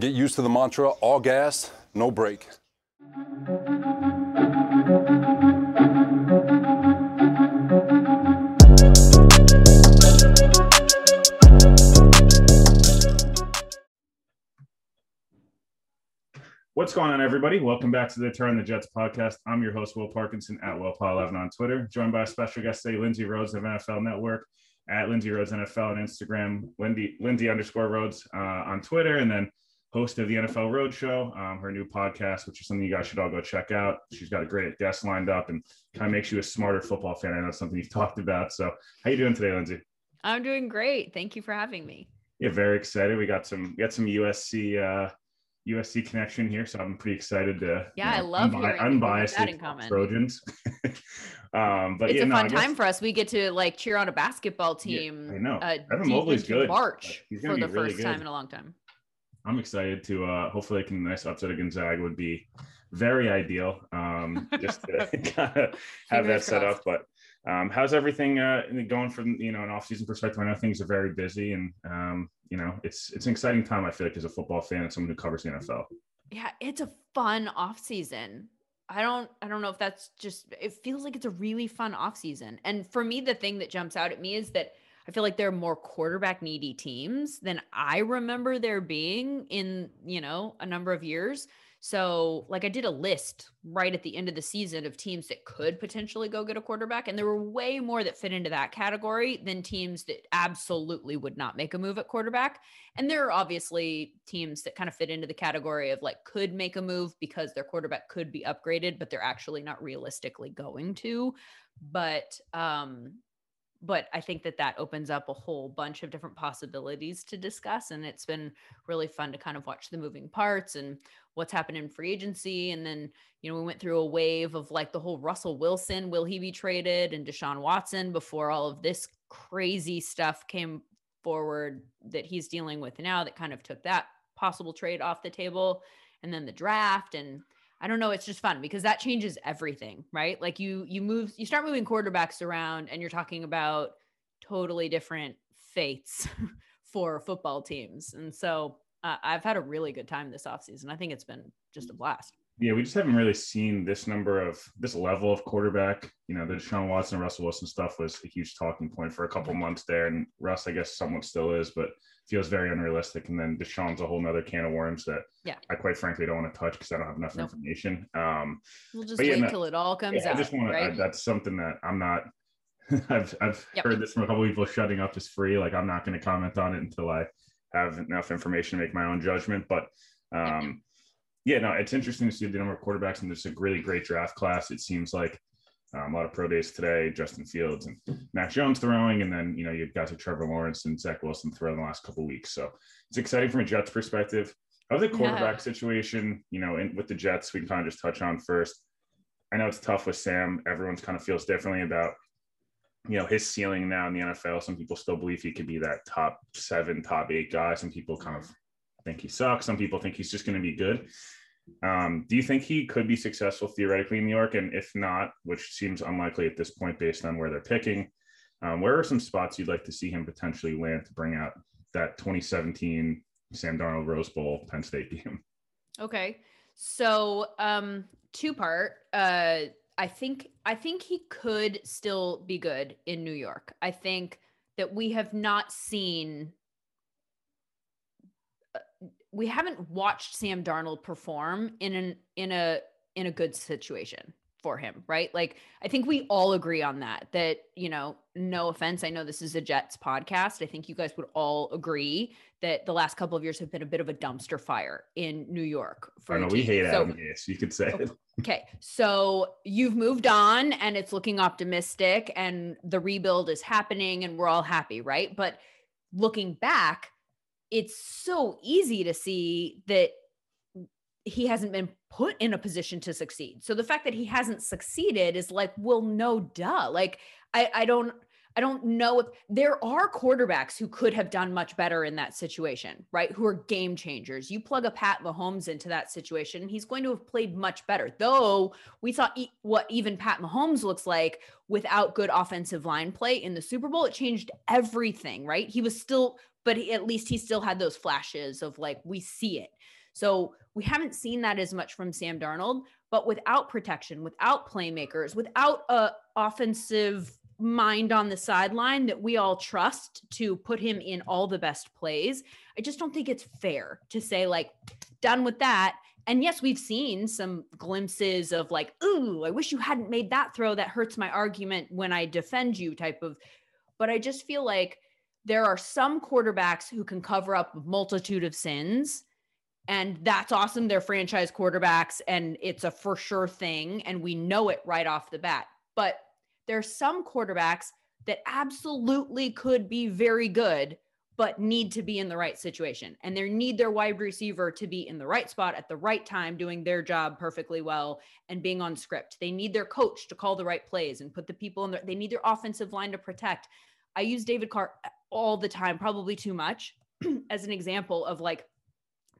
Get used to the mantra all gas, no brake. What's going on, everybody? Welcome back to the Turn the Jets podcast. I'm your host, Will Parkinson at WillPaul11 on Twitter, joined by a special guest today, Lindsay Rhodes of NFL Network at Lindsay Rhodes NFL on Instagram, Lindy, Lindsay underscore Rhodes uh, on Twitter, and then host of the NFL Roadshow, um, her new podcast, which is something you guys should all go check out. She's got a great guest lined up and kind of makes you a smarter football fan. I know it's something you've talked about. So, how you doing today, Lindsay? I'm doing great. Thank you for having me. Yeah, very excited. We got some we got some USC uh, USC connection here, so I'm pretty excited to. Yeah, you know, I love unbi- unbiased that in common. Trojans. um, but it's yeah, a fun no, time for us. We get to like cheer on a basketball team. Yeah, I know. Uh, Evan Mobley's good. March for the really first good. time in a long time. I'm excited to uh, hopefully can nice upset of Gonzaga would be very ideal. Um, just to kind of have that set up. But um, how's everything uh, going from you know an off season perspective? I know things are very busy, and um, you know it's it's an exciting time. I feel like as a football fan and someone who covers the NFL. Yeah, it's a fun off season. I don't I don't know if that's just it feels like it's a really fun off season. And for me, the thing that jumps out at me is that I feel like there are more quarterback needy teams than I remember there being in, you know, a number of years. So, like, I did a list right at the end of the season of teams that could potentially go get a quarterback. And there were way more that fit into that category than teams that absolutely would not make a move at quarterback. And there are obviously teams that kind of fit into the category of like could make a move because their quarterback could be upgraded, but they're actually not realistically going to. But, um, but I think that that opens up a whole bunch of different possibilities to discuss. And it's been really fun to kind of watch the moving parts and what's happened in free agency. And then, you know, we went through a wave of like the whole Russell Wilson, will he be traded? And Deshaun Watson before all of this crazy stuff came forward that he's dealing with now that kind of took that possible trade off the table. And then the draft and I don't know, it's just fun because that changes everything, right? Like you you move you start moving quarterbacks around and you're talking about totally different fates for football teams. And so uh, I've had a really good time this offseason. I think it's been just a blast. Yeah, we just haven't really seen this number of this level of quarterback. You know, the Deshaun Watson, Russell Wilson stuff was a huge talking point for a couple months there, and Russ, I guess, somewhat still is, but feels very unrealistic. And then Deshaun's a whole nother can of worms that yeah. I quite frankly don't want to touch because I don't have enough nope. information. Um, we'll just wait until it all comes yeah, out. I just want to. Right? that's something that I'm not. I've I've yep. heard this from a couple people shutting up is free. Like I'm not going to comment on it until I have enough information to make my own judgment. But um, yeah, no, it's interesting to see the number of quarterbacks and there's a really great draft class. It seems like um, a lot of pro days today, Justin Fields and Mac Jones throwing, and then you know you've got to Trevor Lawrence and Zach Wilson throwing the last couple weeks. So it's exciting from a Jets perspective. Of the quarterback yeah. situation, you know, in, with the Jets, we can kind of just touch on first. I know it's tough with Sam. Everyone's kind of feels differently about, you know, his ceiling now in the NFL. Some people still believe he could be that top seven, top eight guy. Some people kind of think he sucks. Some people think he's just going to be good. Um, do you think he could be successful theoretically in New York? And if not, which seems unlikely at this point based on where they're picking, um, where are some spots you'd like to see him potentially land to bring out that 2017 Sam Darnold Rose Bowl Penn State game? Okay. So um two part. Uh I think I think he could still be good in New York. I think that we have not seen we haven't watched Sam Darnold perform in an in a in a good situation for him, right? Like I think we all agree on that that, you know, no offense, I know this is a Jets podcast. I think you guys would all agree that the last couple of years have been a bit of a dumpster fire in New York for I know we hate so, Adam Gase, you could say. Oh, okay. So you've moved on and it's looking optimistic and the rebuild is happening and we're all happy, right? But looking back, it's so easy to see that he hasn't been put in a position to succeed. So the fact that he hasn't succeeded is like, well, no duh. Like I I don't I don't know if there are quarterbacks who could have done much better in that situation, right? Who are game changers. You plug a Pat Mahomes into that situation, he's going to have played much better. Though we saw e- what even Pat Mahomes looks like without good offensive line play in the Super Bowl. It changed everything, right? He was still, but he, at least he still had those flashes of like, we see it. So we haven't seen that as much from Sam Darnold, but without protection, without playmakers, without a offensive mind on the sideline that we all trust to put him in all the best plays. I just don't think it's fair to say, like, done with that. And yes, we've seen some glimpses of like, ooh, I wish you hadn't made that throw. That hurts my argument when I defend you, type of. But I just feel like there are some quarterbacks who can cover up a multitude of sins. And that's awesome. They're franchise quarterbacks and it's a for sure thing. And we know it right off the bat. But there are some quarterbacks that absolutely could be very good, but need to be in the right situation. And they need their wide receiver to be in the right spot at the right time, doing their job perfectly well and being on script. They need their coach to call the right plays and put the people in there. They need their offensive line to protect. I use David Carr all the time, probably too much, as an example of like,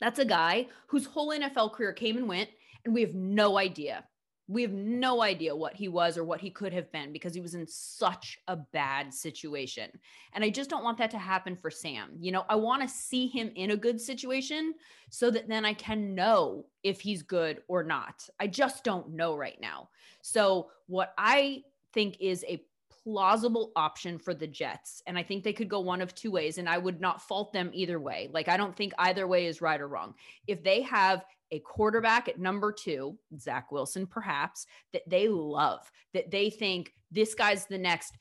that's a guy whose whole NFL career came and went, and we have no idea we have no idea what he was or what he could have been because he was in such a bad situation. And I just don't want that to happen for Sam. You know, I want to see him in a good situation so that then I can know if he's good or not. I just don't know right now. So, what I think is a plausible option for the Jets. And I think they could go one of two ways, and I would not fault them either way. Like, I don't think either way is right or wrong. If they have a quarterback at number two, Zach Wilson, perhaps, that they love, that they think this guy's the next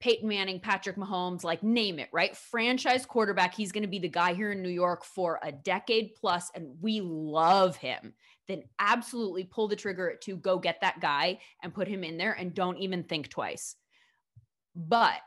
Peyton Manning, Patrick Mahomes, like name it, right? Franchise quarterback. He's going to be the guy here in New York for a decade plus, and we love him. Then absolutely pull the trigger to go get that guy and put him in there and don't even think twice. But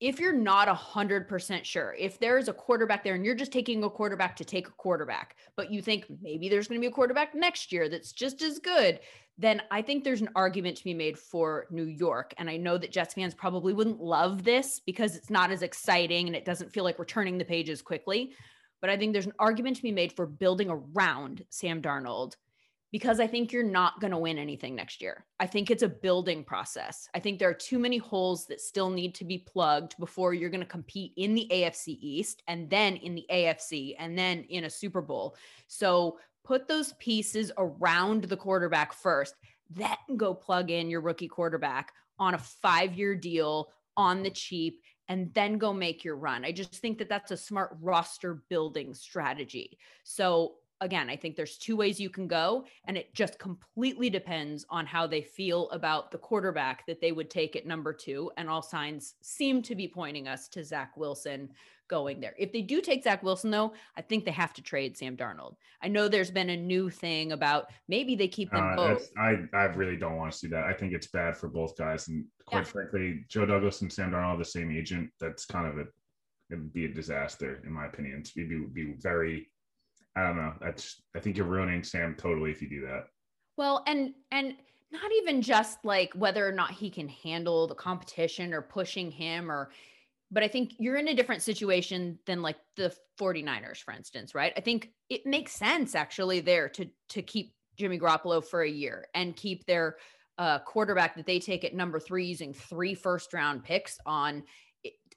if you're not a hundred percent sure, if there's a quarterback there and you're just taking a quarterback to take a quarterback, but you think maybe there's going to be a quarterback next year that's just as good, then I think there's an argument to be made for New York. And I know that Jets fans probably wouldn't love this because it's not as exciting and it doesn't feel like we're turning the pages quickly. But I think there's an argument to be made for building around Sam Darnold because I think you're not going to win anything next year. I think it's a building process. I think there are too many holes that still need to be plugged before you're going to compete in the AFC East and then in the AFC and then in a Super Bowl. So put those pieces around the quarterback first, then go plug in your rookie quarterback on a five year deal on the cheap and then go make your run. I just think that that's a smart roster building strategy. So again, I think there's two ways you can go, and it just completely depends on how they feel about the quarterback that they would take at number two. And all signs seem to be pointing us to Zach Wilson going there. If they do take Zach Wilson, though, I think they have to trade Sam Darnold. I know there's been a new thing about maybe they keep them uh, both. I, I really don't want to see that. I think it's bad for both guys. And quite yeah. frankly, Joe Douglas and Sam Darnold are the same agent. That's kind of a, it'd be a disaster, in my opinion. It'd be, be very I don't know. That's I think you're ruining Sam totally if you do that. Well, and and not even just like whether or not he can handle the competition or pushing him or but I think you're in a different situation than like the 49ers for instance, right? I think it makes sense actually there to to keep Jimmy Garoppolo for a year and keep their uh, quarterback that they take at number 3 using three first round picks on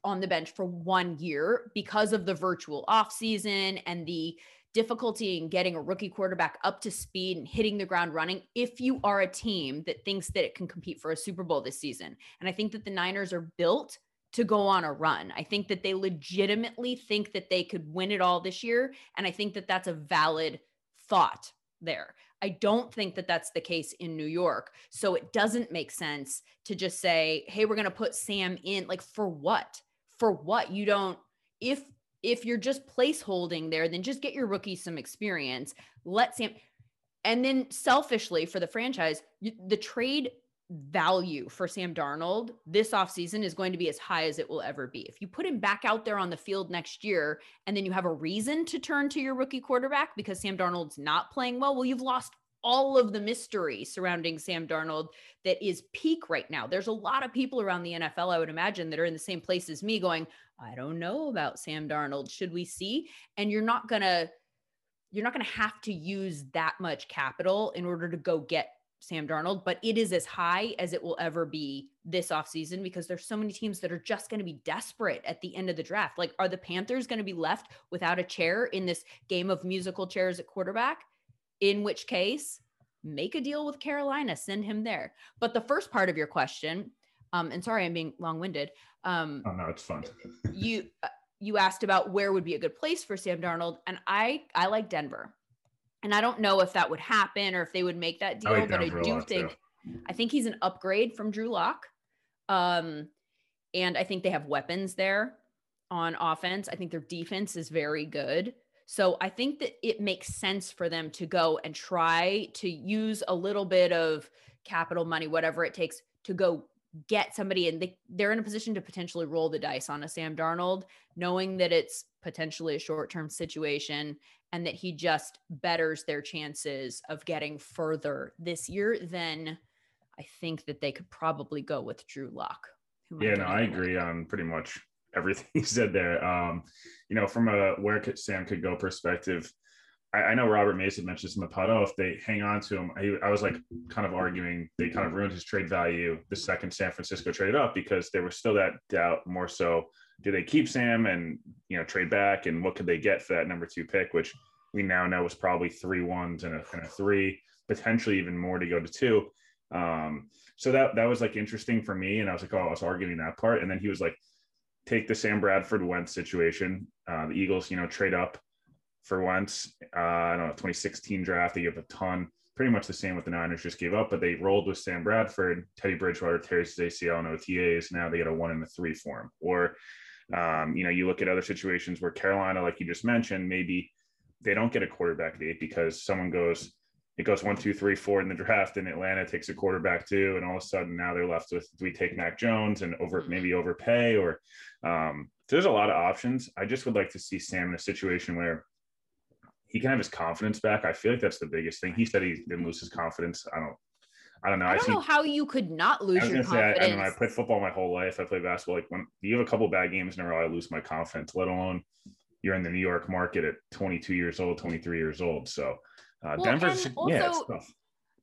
on the bench for one year because of the virtual offseason and the difficulty in getting a rookie quarterback up to speed and hitting the ground running if you are a team that thinks that it can compete for a Super Bowl this season. And I think that the Niners are built to go on a run. I think that they legitimately think that they could win it all this year. And I think that that's a valid thought there. I don't think that that's the case in New York. So it doesn't make sense to just say, hey, we're going to put Sam in. Like, for what? For what? You don't, if if you're just placeholding there, then just get your rookie some experience. Let Sam, and then selfishly for the franchise, the trade value for Sam Darnold this offseason is going to be as high as it will ever be. If you put him back out there on the field next year and then you have a reason to turn to your rookie quarterback because Sam Darnold's not playing well, well, you've lost all of the mystery surrounding Sam Darnold that is peak right now. There's a lot of people around the NFL, I would imagine, that are in the same place as me going, I don't know about Sam Darnold. Should we see? And you're not to you're not to have to use that much capital in order to go get Sam Darnold, but it is as high as it will ever be this offseason because there's so many teams that are just going to be desperate at the end of the draft. Like, are the Panthers going to be left without a chair in this game of musical chairs at quarterback? In which case, make a deal with Carolina, send him there. But the first part of your question, um, and sorry, I'm being long winded. Um, oh, no, it's fun. you, uh, you asked about where would be a good place for Sam Darnold, and I, I like Denver. And I don't know if that would happen or if they would make that deal, I like but I do think too. I think he's an upgrade from Drew Lock. Um, and I think they have weapons there on offense. I think their defense is very good. So I think that it makes sense for them to go and try to use a little bit of capital money, whatever it takes to go get somebody and they, they're in a position to potentially roll the dice on a Sam Darnold, knowing that it's potentially a short-term situation and that he just betters their chances of getting further this year, then I think that they could probably go with Drew Lock. Yeah, no, I agree on pretty much everything you said there. Um, you know, from a where could Sam could go perspective, I, I know Robert Mason mentioned this in the pod. If they hang on to him, I, I was like kind of arguing they kind of ruined his trade value the second San Francisco traded up because there was still that doubt more so do they keep Sam and you know trade back and what could they get for that number two pick, which we now know was probably three ones and a, and a three, potentially even more to go to two. Um, so that that was like interesting for me, and I was like, oh, I was arguing that part, and then he was like, take the Sam Bradford Wentz situation. Uh, the Eagles, you know, trade up for once. Uh, I don't know, 2016 draft, they give a ton. Pretty much the same with the Niners just gave up, but they rolled with Sam Bradford, Teddy Bridgewater, Terry ACL, and OTAs. Now they get a one and a three form. Or um, you know, you look at other situations where Carolina, like you just mentioned, maybe they don't get a quarterback date because someone goes, it goes one, two, three, four in the draft, and Atlanta takes a quarterback too, and all of a sudden now they're left with do we take Mac Jones and over maybe overpay or um, there's a lot of options. I just would like to see Sam in a situation where he can have his confidence back. I feel like that's the biggest thing. He said he didn't lose his confidence. I don't I don't know. I don't know how you could not lose your confidence. Say, I, I, know, I played football my whole life. I played basketball. Like when you have a couple bad games in a row, I lose my confidence. Let alone you're in the New York market at 22 years old, 23 years old. So uh, well, Denver's yeah,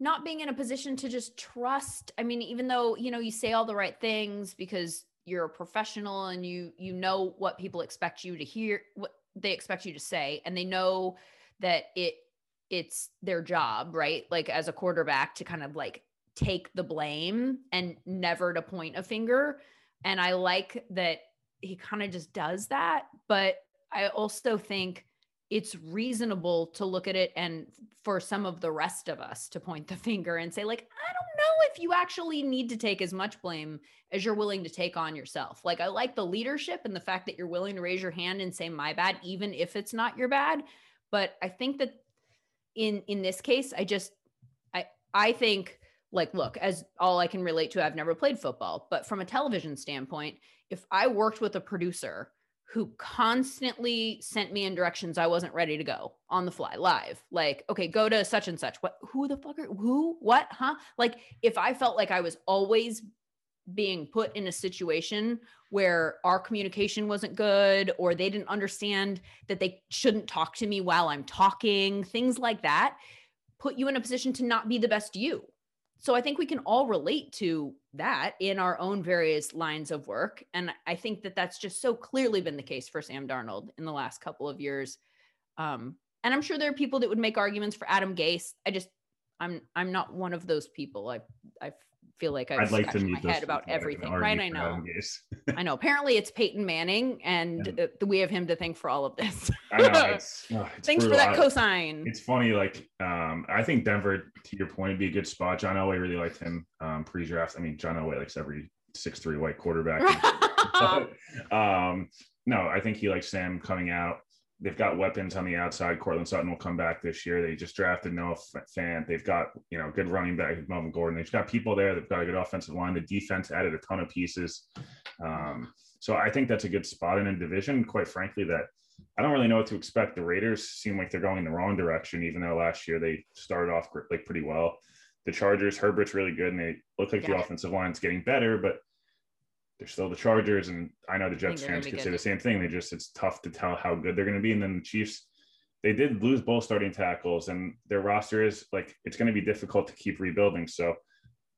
not being in a position to just trust. I mean, even though you know you say all the right things because you're a professional and you you know what people expect you to hear, what they expect you to say, and they know that it it's their job, right? Like as a quarterback to kind of like take the blame and never to point a finger. And I like that he kind of just does that. But I also think it's reasonable to look at it and for some of the rest of us to point the finger and say, like, I don't know if you actually need to take as much blame as you're willing to take on yourself. Like, I like the leadership and the fact that you're willing to raise your hand and say, my bad, even if it's not your bad. But I think that in in this case, I just I I think like look as all i can relate to i've never played football but from a television standpoint if i worked with a producer who constantly sent me in directions i wasn't ready to go on the fly live like okay go to such and such what who the fuck are who what huh? Like if i felt like i was always being put in a situation where our communication wasn't good or they didn't understand that they shouldn't talk to me while i'm talking things like that put you in a position to not be the best you so I think we can all relate to that in our own various lines of work. And I think that that's just so clearly been the case for Sam Darnold in the last couple of years. Um, and I'm sure there are people that would make arguments for Adam Gase. I just, I'm, I'm not one of those people. I, I feel like I've I'd like to meet my head about everything, right? I know. I know. Apparently, it's Peyton Manning, and yeah. we have him to thank for all of this. I know. It's, oh, it's Thanks brutal. for that cosign. It's funny. Like, um, I think Denver, to your point, would be a good spot. John Elway really liked him um, pre-draft. I mean, John Elway likes every six-three white quarterback. but, um, no, I think he likes Sam coming out. They've got weapons on the outside. Courtland Sutton will come back this year. They just drafted Noah Fant. They've got, you know, good running back, Melvin Gordon. They've got people there. They've got a good offensive line. The defense added a ton of pieces. Um, so I think that's a good spot in a division, quite frankly, that I don't really know what to expect. The Raiders seem like they're going in the wrong direction, even though last year they started off like pretty well. The Chargers, Herbert's really good, and they look like yeah. the offensive line's getting better, but they're still the Chargers. And I know the Jets fans could say the same thing. They just it's tough to tell how good they're going to be. And then the Chiefs, they did lose both starting tackles, and their roster is like it's going to be difficult to keep rebuilding. So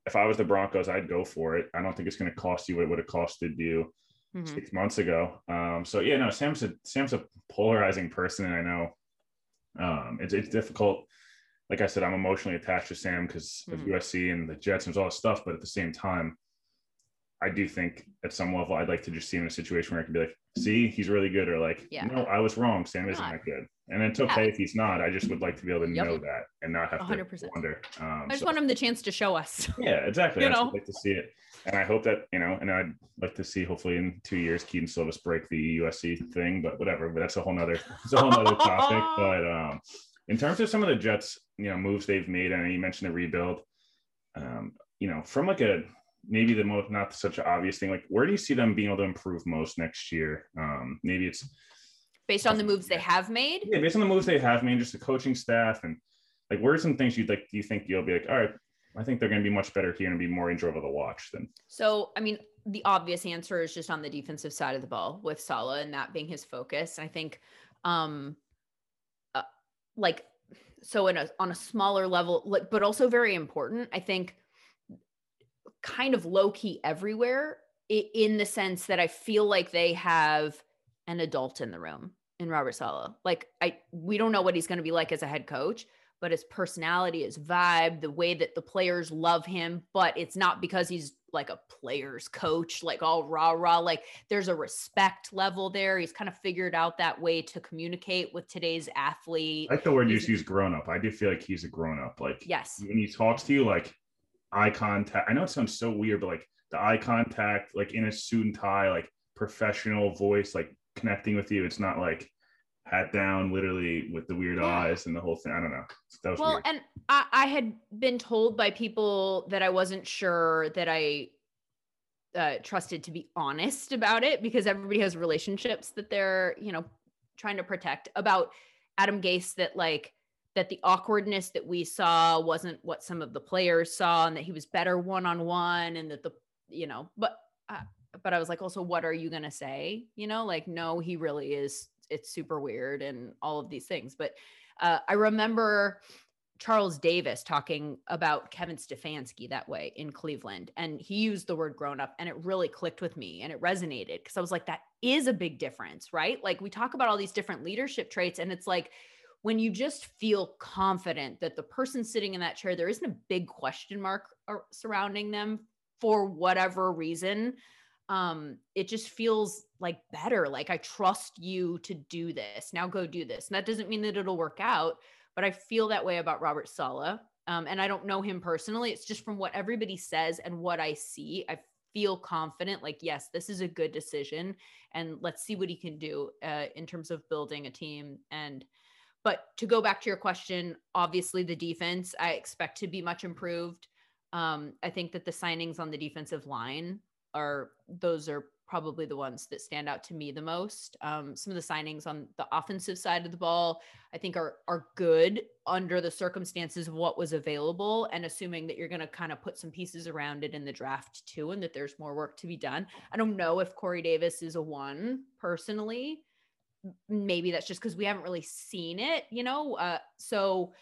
if I was the Broncos, I'd go for it. I don't think it's going to cost you what it would have costed you mm-hmm. six months ago. Um, so yeah, no, Sam's a Sam's a polarizing person, and I know um, it's it's difficult. Like I said, I'm emotionally attached to Sam because of mm-hmm. USC and the Jets and all this stuff. But at the same time, I do think at some level I'd like to just see him in a situation where I can be like, see, he's really good, or like, yeah. no, I was wrong. Sam isn't that good. And it's okay yeah. if he's not. I just would like to be able to yep. know that and not have 100%. to wonder. Um, I just so, want him the chance to show us. Yeah, exactly. you I know? like to see it. And I hope that, you know, and I'd like to see hopefully in two years Kedon Slovis break the USC thing, but whatever. But that's a whole nother it's a whole nother topic. But um in terms of some of the Jets, you know, moves they've made, and you mentioned the rebuild, um, you know, from like a maybe the most not such an obvious thing, like where do you see them being able to improve most next year? Um, maybe it's based on the moves they have made. Yeah, based on the moves they have made, just the coaching staff and like where are some things you'd like do you think you'll be like, all right, I think they're going to be much better here and be more enjoyable to watch than. So, I mean, the obvious answer is just on the defensive side of the ball with Saleh and that being his focus. I think, um, uh, like, so in a on a smaller level, like, but also very important. I think, kind of low key everywhere, in the sense that I feel like they have an adult in the room in Robert Saleh. Like, I we don't know what he's going to be like as a head coach but his personality, his vibe, the way that the players love him, but it's not because he's like a player's coach, like all rah rah. Like there's a respect level there. He's kind of figured out that way to communicate with today's athlete. I like the word you use grown up. I do feel like he's a grown up. Like yes, when he talks to you, like eye contact. I know it sounds so weird, but like the eye contact, like in a suit and tie, like professional voice, like connecting with you. It's not like hat down, literally with the weird eyes and the whole thing. I don't know. That was well, weird. and I, I, had been told by people that I wasn't sure that I uh, trusted to be honest about it because everybody has relationships that they're, you know, trying to protect about Adam Gase that like that the awkwardness that we saw wasn't what some of the players saw and that he was better one on one and that the you know but uh, but I was like also what are you going to say you know like no he really is it's super weird and all of these things. But uh, I remember Charles Davis talking about Kevin Stefanski that way in Cleveland. And he used the word grown up and it really clicked with me and it resonated because I was like, that is a big difference, right? Like we talk about all these different leadership traits and it's like, when you just feel confident that the person sitting in that chair, there isn't a big question mark surrounding them for whatever reason, um it just feels like better like i trust you to do this. Now go do this. And that doesn't mean that it'll work out but i feel that way about robert saleh um, and i don't know him personally. It's just from what everybody says and what i see i feel confident like yes this is a good decision and let's see what he can do uh, in terms of building a team and but to go back to your question obviously the defense i expect to be much improved um, i think that the signings on the defensive line are those are probably the ones that stand out to me the most. Um, some of the signings on the offensive side of the ball, I think, are are good under the circumstances of what was available, and assuming that you're going to kind of put some pieces around it in the draft too, and that there's more work to be done. I don't know if Corey Davis is a one personally. Maybe that's just because we haven't really seen it, you know. Uh, so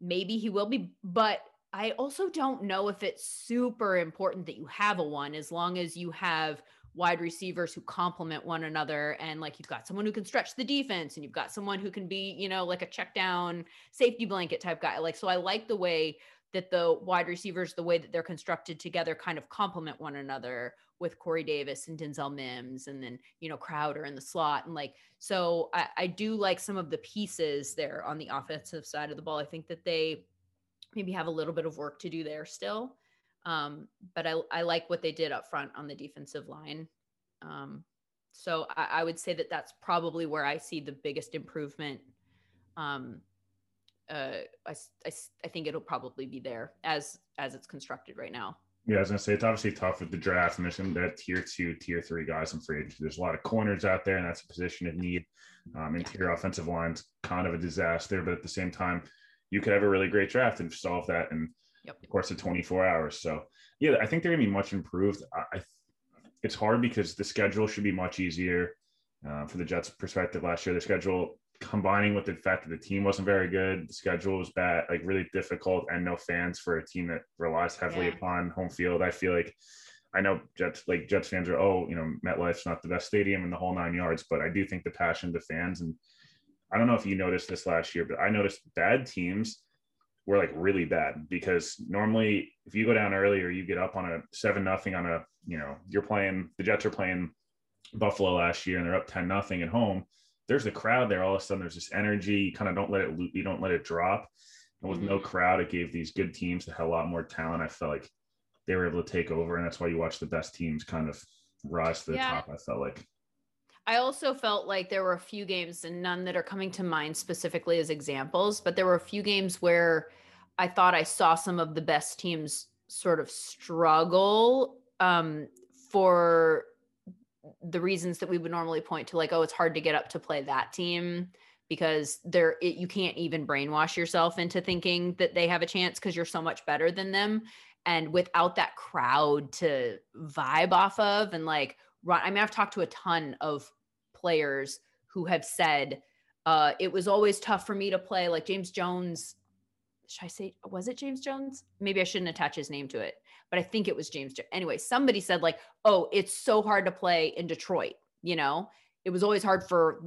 maybe he will be, but I also don't know if it's super important that you have a one as long as you have wide receivers who complement one another and like you've got someone who can stretch the defense and you've got someone who can be, you know, like a check down safety blanket type guy. Like so I like the way that the wide receivers, the way that they're constructed together kind of complement one another with Corey Davis and Denzel Mims and then, you know, Crowder in the slot. And like, so I, I do like some of the pieces there on the offensive side of the ball. I think that they maybe have a little bit of work to do there still. Um, but I, I like what they did up front on the defensive line. Um, so I, I, would say that that's probably where I see the biggest improvement. Um, uh, I, I, I think it'll probably be there as as it's constructed right now. Yeah, I was gonna say it's obviously tough with the draft, and there's some that tier two, tier three guys in free agency. There's a lot of corners out there, and that's a position of need. Um, interior offensive line's kind of a disaster, but at the same time, you could have a really great draft and solve that in yep. of course of 24 hours. So yeah, I think they're gonna be much improved. I, I it's hard because the schedule should be much easier uh, for the Jets' perspective. Last year, the schedule combining with the fact that the team wasn't very good, the schedule was bad, like really difficult, and no fans for a team that relies heavily yeah. upon home field. I feel like I know Jets like Jets fans are oh you know MetLife's not the best stadium in the whole nine yards, but I do think the passion the fans and I don't know if you noticed this last year, but I noticed bad teams were like really bad because normally if you go down early or you get up on a seven nothing on a you know you're playing the Jets are playing Buffalo last year and they're up ten nothing at home there's a crowd there, all of a sudden there's this energy. You kind of don't let it loop. you don't let it drop. And with mm-hmm. no crowd, it gave these good teams that had a lot more talent. I felt like they were able to take over, and that's why you watch the best teams kind of rise to the yeah. top. I felt like. I also felt like there were a few games, and none that are coming to mind specifically as examples, but there were a few games where I thought I saw some of the best teams sort of struggle um, for the reasons that we would normally point to like oh it's hard to get up to play that team because there you can't even brainwash yourself into thinking that they have a chance because you're so much better than them. And without that crowd to vibe off of and like i mean i've talked to a ton of players who have said uh, it was always tough for me to play. Like james jones should i say was it james jones? Maybe i shouldn't attach his name to it but I think it was James. Anyway, somebody said like, "Oh, it's so hard to play in Detroit." You know, it was always hard for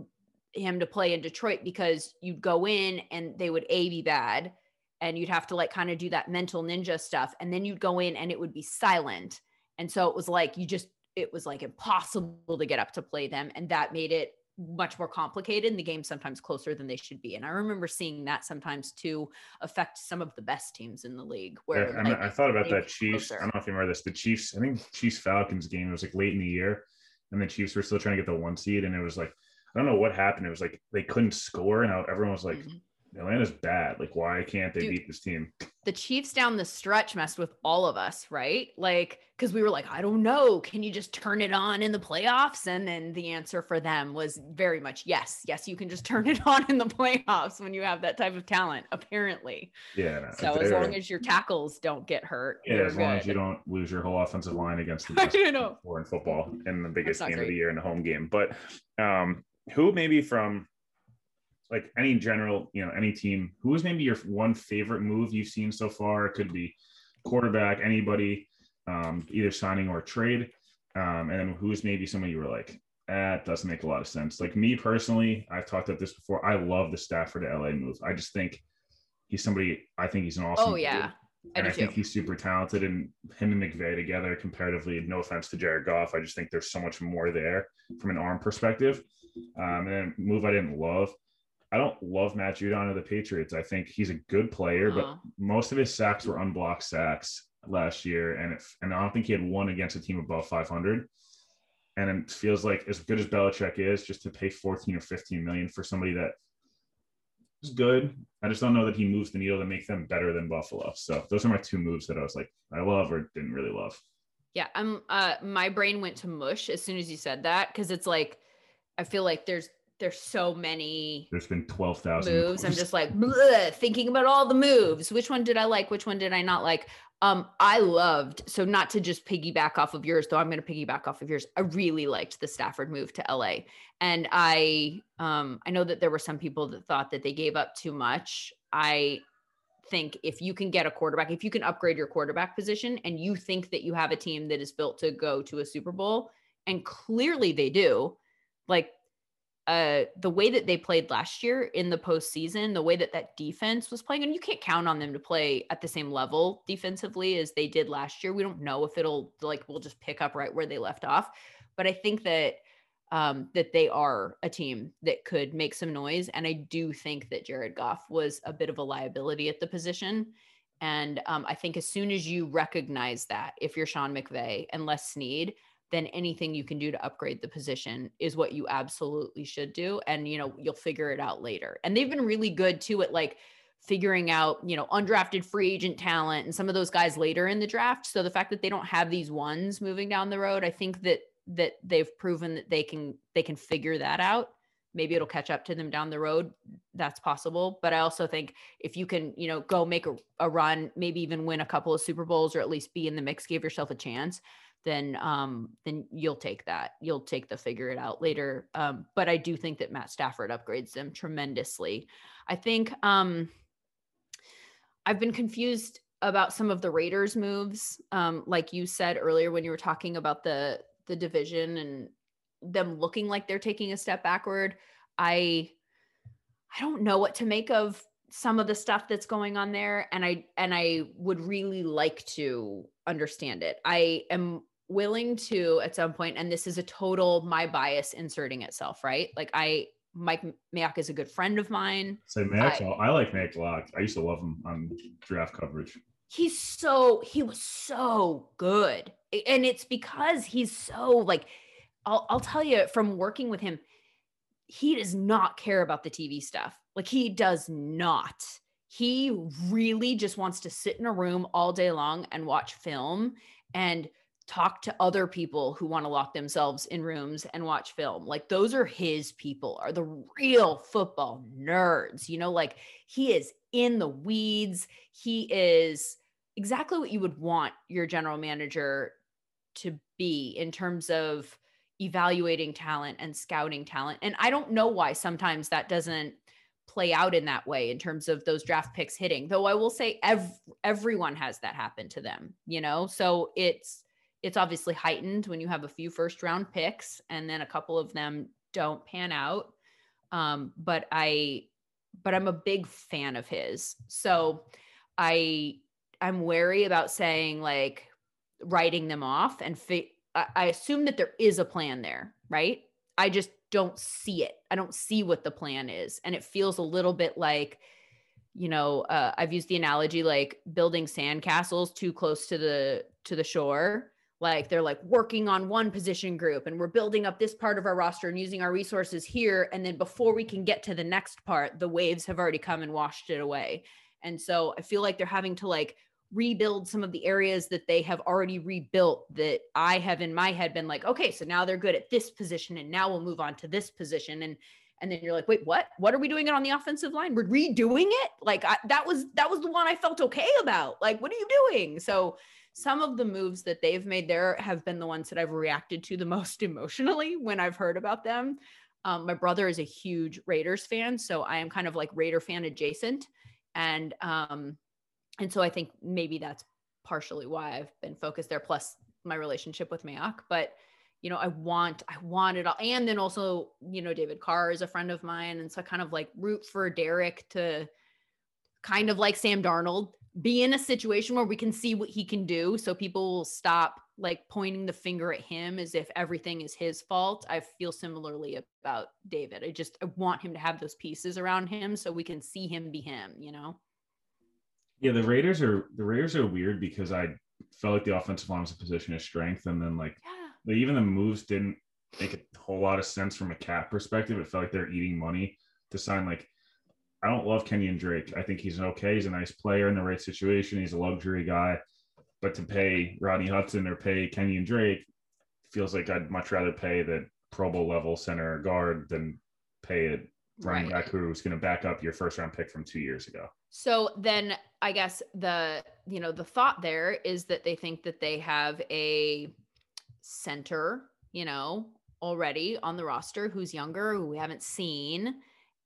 him to play in Detroit because you'd go in and they would a be bad, and you'd have to like kind of do that mental ninja stuff, and then you'd go in and it would be silent, and so it was like you just it was like impossible to get up to play them, and that made it much more complicated and the game sometimes closer than they should be. And I remember seeing that sometimes to affect some of the best teams in the league. Where yeah, like, I, thought about that Chiefs. Closer. I don't know if you remember this. The Chiefs, I think Chiefs Falcons game was like late in the year, and the Chiefs were still trying to get the one seed, and it was like I don't know what happened. It was like they couldn't score, and everyone was like, mm-hmm. Atlanta's bad. Like, why can't they Dude, beat this team? The Chiefs down the stretch messed with all of us, right? Like, because we were like, I don't know. Can you just turn it on in the playoffs? And then the answer for them was very much yes. Yes, you can just turn it on in the playoffs when you have that type of talent, apparently. Yeah. No, so as long as your tackles don't get hurt. Yeah, as long good. as you don't lose your whole offensive line against the best four in football in the biggest game great. of the year in the home game. But um, who maybe from like any general, you know, any team, who is maybe your one favorite move you've seen so far? It could be quarterback, anybody, um, either signing or trade. Um, and then who's maybe somebody you were like, that doesn't make a lot of sense. Like me personally, I've talked about this before. I love the Stafford to LA move. I just think he's somebody, I think he's an awesome. Oh, yeah. and I, I think he's super talented and him and McVay together comparatively, no offense to Jared Goff. I just think there's so much more there from an arm perspective. Um, and then move I didn't love. I don't love Matt Judon of the Patriots. I think he's a good player, uh-huh. but most of his sacks were unblocked sacks last year, and it, and I don't think he had one against a team above 500. And it feels like as good as Belichick is, just to pay 14 or 15 million for somebody that is good. I just don't know that he moves the needle to make them better than Buffalo. So those are my two moves that I was like, I love or didn't really love. Yeah, I'm. Uh, my brain went to mush as soon as you said that because it's like I feel like there's there's so many there's been 12,000 moves. I'm just like thinking about all the moves. Which one did I like? Which one did I not like? Um, I loved so not to just piggyback off of yours, though I'm gonna piggyback off of yours. I really liked the Stafford move to LA. And I um I know that there were some people that thought that they gave up too much. I think if you can get a quarterback, if you can upgrade your quarterback position and you think that you have a team that is built to go to a Super Bowl, and clearly they do, like uh, the way that they played last year in the postseason, the way that that defense was playing, and you can't count on them to play at the same level defensively as they did last year. We don't know if it'll like we'll just pick up right where they left off, but I think that um, that they are a team that could make some noise, and I do think that Jared Goff was a bit of a liability at the position. And um, I think as soon as you recognize that, if you're Sean McVay and Les Snead, then anything you can do to upgrade the position is what you absolutely should do and you know you'll figure it out later. And they've been really good too at like figuring out, you know, undrafted free agent talent and some of those guys later in the draft. So the fact that they don't have these ones moving down the road, I think that that they've proven that they can they can figure that out. Maybe it'll catch up to them down the road. That's possible. But i also think if you can you know go make a, a run maybe even win a couple of super bowls or at least be in the mix give yourself a chance then um then you'll take that you'll take the figure it out later um but i do think that matt stafford upgrades them tremendously i think um i've been confused about some of the raiders moves um like you said earlier when you were talking about the the division and them looking like they're taking a step backward. I I don't know what to make of some of the stuff that's going on there and I and I would really like to understand it. I am willing to at some point and this is a total my bias inserting itself, right? Like I Mike Mayock is a good friend of mine. So Mayock, I, I, like Mayock a lot. I used to love him on draft coverage. He's so he was so good. And it's because he's so like I'll, I'll tell you from working with him, he does not care about the TV stuff. Like he does not. He really just wants to sit in a room all day long and watch film and talk to other people who want to lock themselves in rooms and watch film. Like those are his people, are the real football nerds. You know, like he is in the weeds. He is exactly what you would want your general manager to be in terms of evaluating talent and scouting talent. And I don't know why sometimes that doesn't play out in that way in terms of those draft picks hitting. Though I will say ev- everyone has that happen to them, you know? So it's it's obviously heightened when you have a few first round picks and then a couple of them don't pan out. Um, but I but I'm a big fan of his. So I I'm wary about saying like writing them off and fi- I assume that there is a plan there, right? I just don't see it. I don't see what the plan is. And it feels a little bit like, you know, uh, I've used the analogy like building sandcastles too close to the to the shore. Like they're like working on one position group and we're building up this part of our roster and using our resources here. And then before we can get to the next part, the waves have already come and washed it away. And so I feel like they're having to like rebuild some of the areas that they have already rebuilt that I have in my head been like, okay, so now they're good at this position and now we'll move on to this position. And and then you're like, wait, what? What are we doing it on the offensive line? We're redoing it? Like I, that was that was the one I felt okay about. Like, what are you doing? So some of the moves that they've made there have been the ones that I've reacted to the most emotionally when I've heard about them. Um, my brother is a huge Raiders fan, so I am kind of like Raider fan adjacent. And um, and so I think maybe that's partially why I've been focused there. Plus my relationship with Mayock, but you know, I want, I want it all. And then also, you know, David Carr is a friend of mine. And so I kind of like root for Derek to kind of like Sam Darnold, be in a situation where we can see what he can do. So people will stop like pointing the finger at him as if everything is his fault. I feel similarly about David. I just I want him to have those pieces around him so we can see him be him, you know? Yeah, the Raiders are the Raiders are weird because I felt like the offensive line was a position of strength, and then like yeah. even the moves didn't make a whole lot of sense from a cap perspective. It felt like they're eating money to sign like I don't love Kenyan Drake. I think he's okay. He's a nice player in the right situation. He's a luxury guy. But to pay Rodney Hudson or pay Kenyan Drake feels like I'd much rather pay the Pro Bowl level center guard than pay a running right. back who's going to back up your first round pick from two years ago. So then I guess the you know the thought there is that they think that they have a center, you know, already on the roster who's younger, who we haven't seen.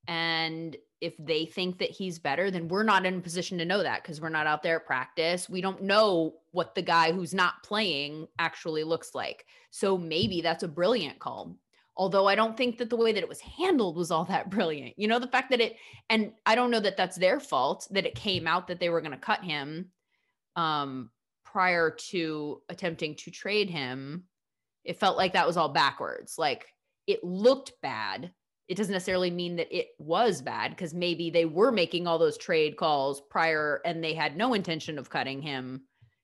And if they think that he's better, then we're not in a position to know that because we're not out there at practice. We don't know what the guy who's not playing actually looks like. So maybe that's a brilliant call although I don't think that the way that it was handled was all that brilliant. You know, the fact that it, and I don't know that that's their fault that it came out that they were going to cut him um, prior to attempting to trade him. It felt like that was all backwards. Like it looked bad. It doesn't necessarily mean that it was bad because maybe they were making all those trade calls prior and they had no intention of cutting him,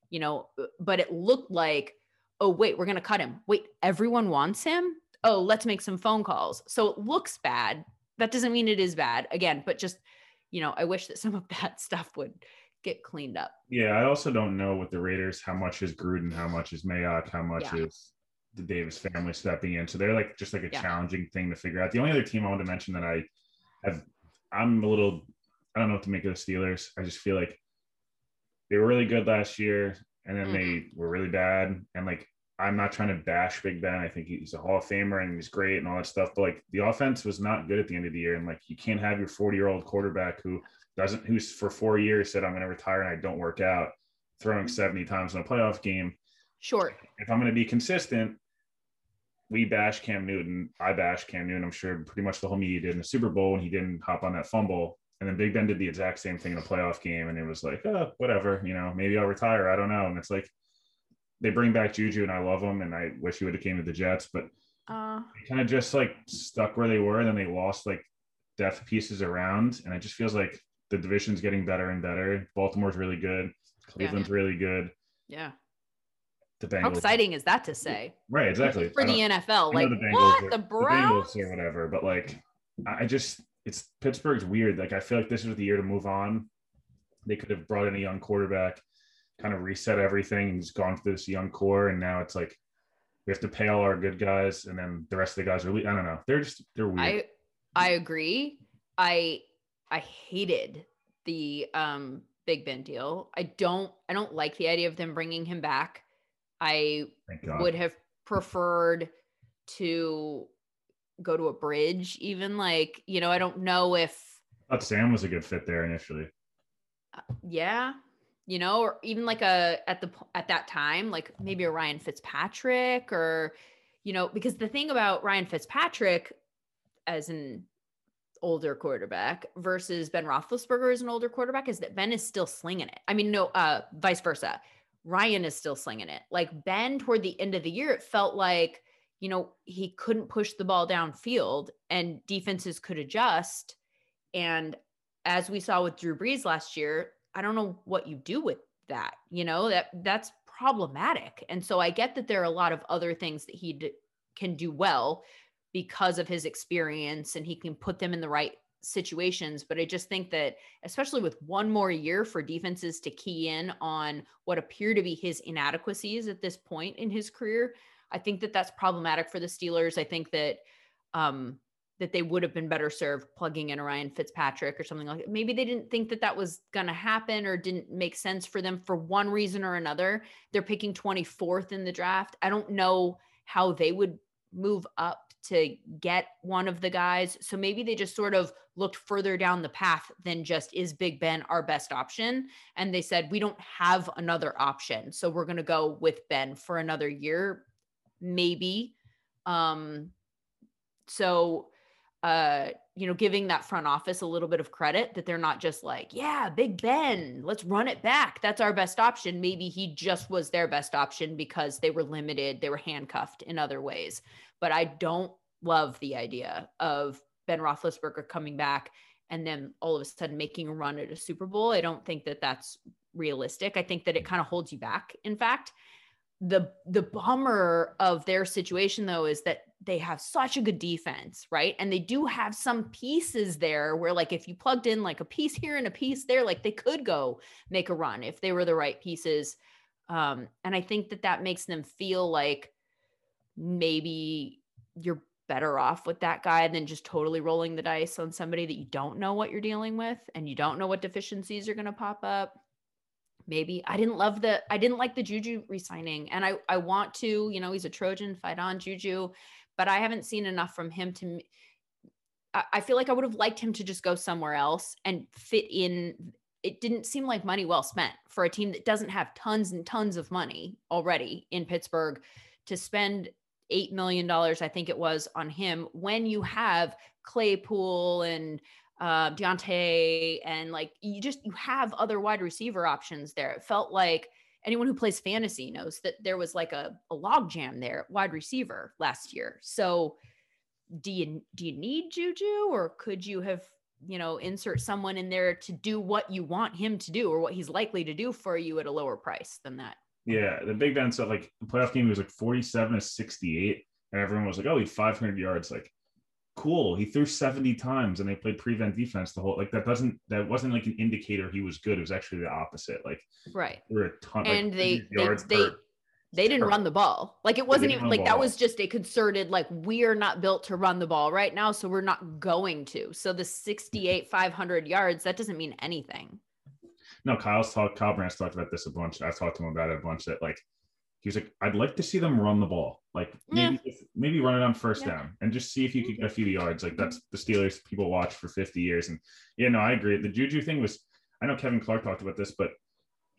you know, uh, but it looked like, oh, wait, we're going to cut him. Wait, everyone wants him? oh, let's make some phone calls. So it looks bad. That doesn't mean it is bad again, but just you know, I wish that some of that stuff would get cleaned up. Yeah, I also don't know with the Raiders how much is Gruden, how much is Mayock, how much Yeah. is the Davis family stepping in. So they're like just like a Yeah. challenging thing to figure out. The only other team I want to mention that I have, I'm a little, I don't know what to make of the Steelers. I just feel like they were really good last year, and then they mm-hmm. were really bad. And like, I'm not trying to bash Big Ben. I think he's a Hall of Famer and he's great and all that stuff. But like, the offense was not good at the end of the year, and like, you can't have your 40 year old quarterback who doesn't, who's for four years said I'm going to retire and I don't work out, throwing mm-hmm. 70 times in a playoff game Short. if I'm going to be consistent, we bash Cam Newton. I bash Cam Newton. I'm sure pretty much the whole media did in the Super Bowl when he didn't hop on that fumble. And then Big Ben did the exact same thing in a playoff game. And it was like, oh, whatever, you know, maybe I'll retire. I don't know. And it's like they bring back Juju and I love him. And I wish he would have came to the Jets, but Uh, they kind of just like stuck where they were. And then they lost like depth pieces around. And it just feels like the division's getting better and better. Baltimore's really good. Cleveland's really good. yeah. The Bengals. How exciting is that to say Right, exactly. for the NFL? Like the Bengals what? are- The Browns? Bengals or whatever, but like I just it's Pittsburgh's weird. Like I feel like this was the year to move on. They could have brought in a young quarterback, kind of reset everything and just gone for this young core. And now it's like we have to pay all our good guys, and then the rest of the guys are. le- I don't know. They're just they're weird. I I agree. I I hated the um Big Ben deal. I don't I don't like the idea of them bringing him back. I would have preferred to go to a bridge even like, you know, I don't know if I thought Sam was a good fit there initially. yeah, you know, or even like a at the at that time like maybe a Ryan Fitzpatrick or you know, because the thing about Ryan Fitzpatrick as an older quarterback versus Ben Roethlisberger as an older quarterback is that Ben is still slinging it. I mean, no, uh, vice versa. Ryan is still slinging it. Like Ben, toward the end of the year, it felt like you know he couldn't push the ball downfield, and defenses could adjust. And as we saw with Drew Brees last year, I don't know what you do with that. You know that that's problematic. And so I get that there are a lot of other things that he d- can do well because of his experience and he can put them in the right situations. But I just think that, especially with one more year for defenses to key in on what appear to be his inadequacies at this point in his career, I think that that's problematic for the Steelers. I think that, um, that they would have been better served plugging in Ryan Fitzpatrick or something like that. Maybe they didn't think that that was going to happen or didn't make sense for them for one reason or another. They're picking 24th in the draft. I don't know how they would move up to get one of the guys. So maybe they just sort of looked further down the path than just is Big Ben our best option. And they said, we don't have another option. So we're going to go with Ben for another year, maybe. Um, so, uh, you know, giving that front office a little bit of credit that they're not just like, yeah, Big Ben, let's run it back. That's our best option. Maybe he just was their best option because they were limited, they were handcuffed in other ways. But I don't love the idea of Ben Roethlisberger coming back and then all of a sudden making a run at a Super Bowl. I don't think that that's realistic. I think that it kind of holds you back. In fact, the the bummer of their situation though is that they have such a good defense, right? And they do have some pieces there where like if you plugged in like a piece here and a piece there, like they could go make a run if they were the right pieces. Um, and I think that that makes them feel like maybe you're better off with that guy than just totally rolling the dice on somebody that you don't know what you're dealing with and you don't know what deficiencies are going to pop up maybe i didn't love the i didn't like the juju resigning and i i want to you know he's a trojan fight on juju but i haven't seen enough from him to I feel like i would have liked him to just go somewhere else and fit in it didn't seem like money well spent for a team that doesn't have tons and tons of money already in pittsburgh to spend eight million dollars, I think it was, on him when you have Claypool and uh, Diontae and like you just you have other wide receiver options there. It felt like anyone who plays fantasy knows that there was like a, a log jam there at wide receiver last year. So do you do you need Juju or could you have you know insert someone in there to do what you want him to do or what he's likely to do for you at a lower price than that? Yeah, the Big Ben stuff, like the playoff game, was like 47 to 68, and everyone was like, oh, he had 500 yards. Like, cool. He threw 70 times and they played prevent defense the whole like that doesn't that wasn't like an indicator he was good. It was actually the opposite. Like right. There were a ton and like, they they, they, they didn't run the ball. Like it wasn't even like that was just a concerted like we are not built to run the ball right now, so we're not going to. So the 68 500 yards that doesn't mean anything. No, Kyle's talked. Kyle Brandt's talked about this a bunch. I've talked to him about it a bunch. That like he was like, I'd like to see them run the ball, like maybe yeah. maybe run it on first yeah. down and just see if you could get a few yards. Like that's the Steelers people watch for 50 years. And yeah, no, I agree. The Juju thing was, I know Kevin Clark talked about this, but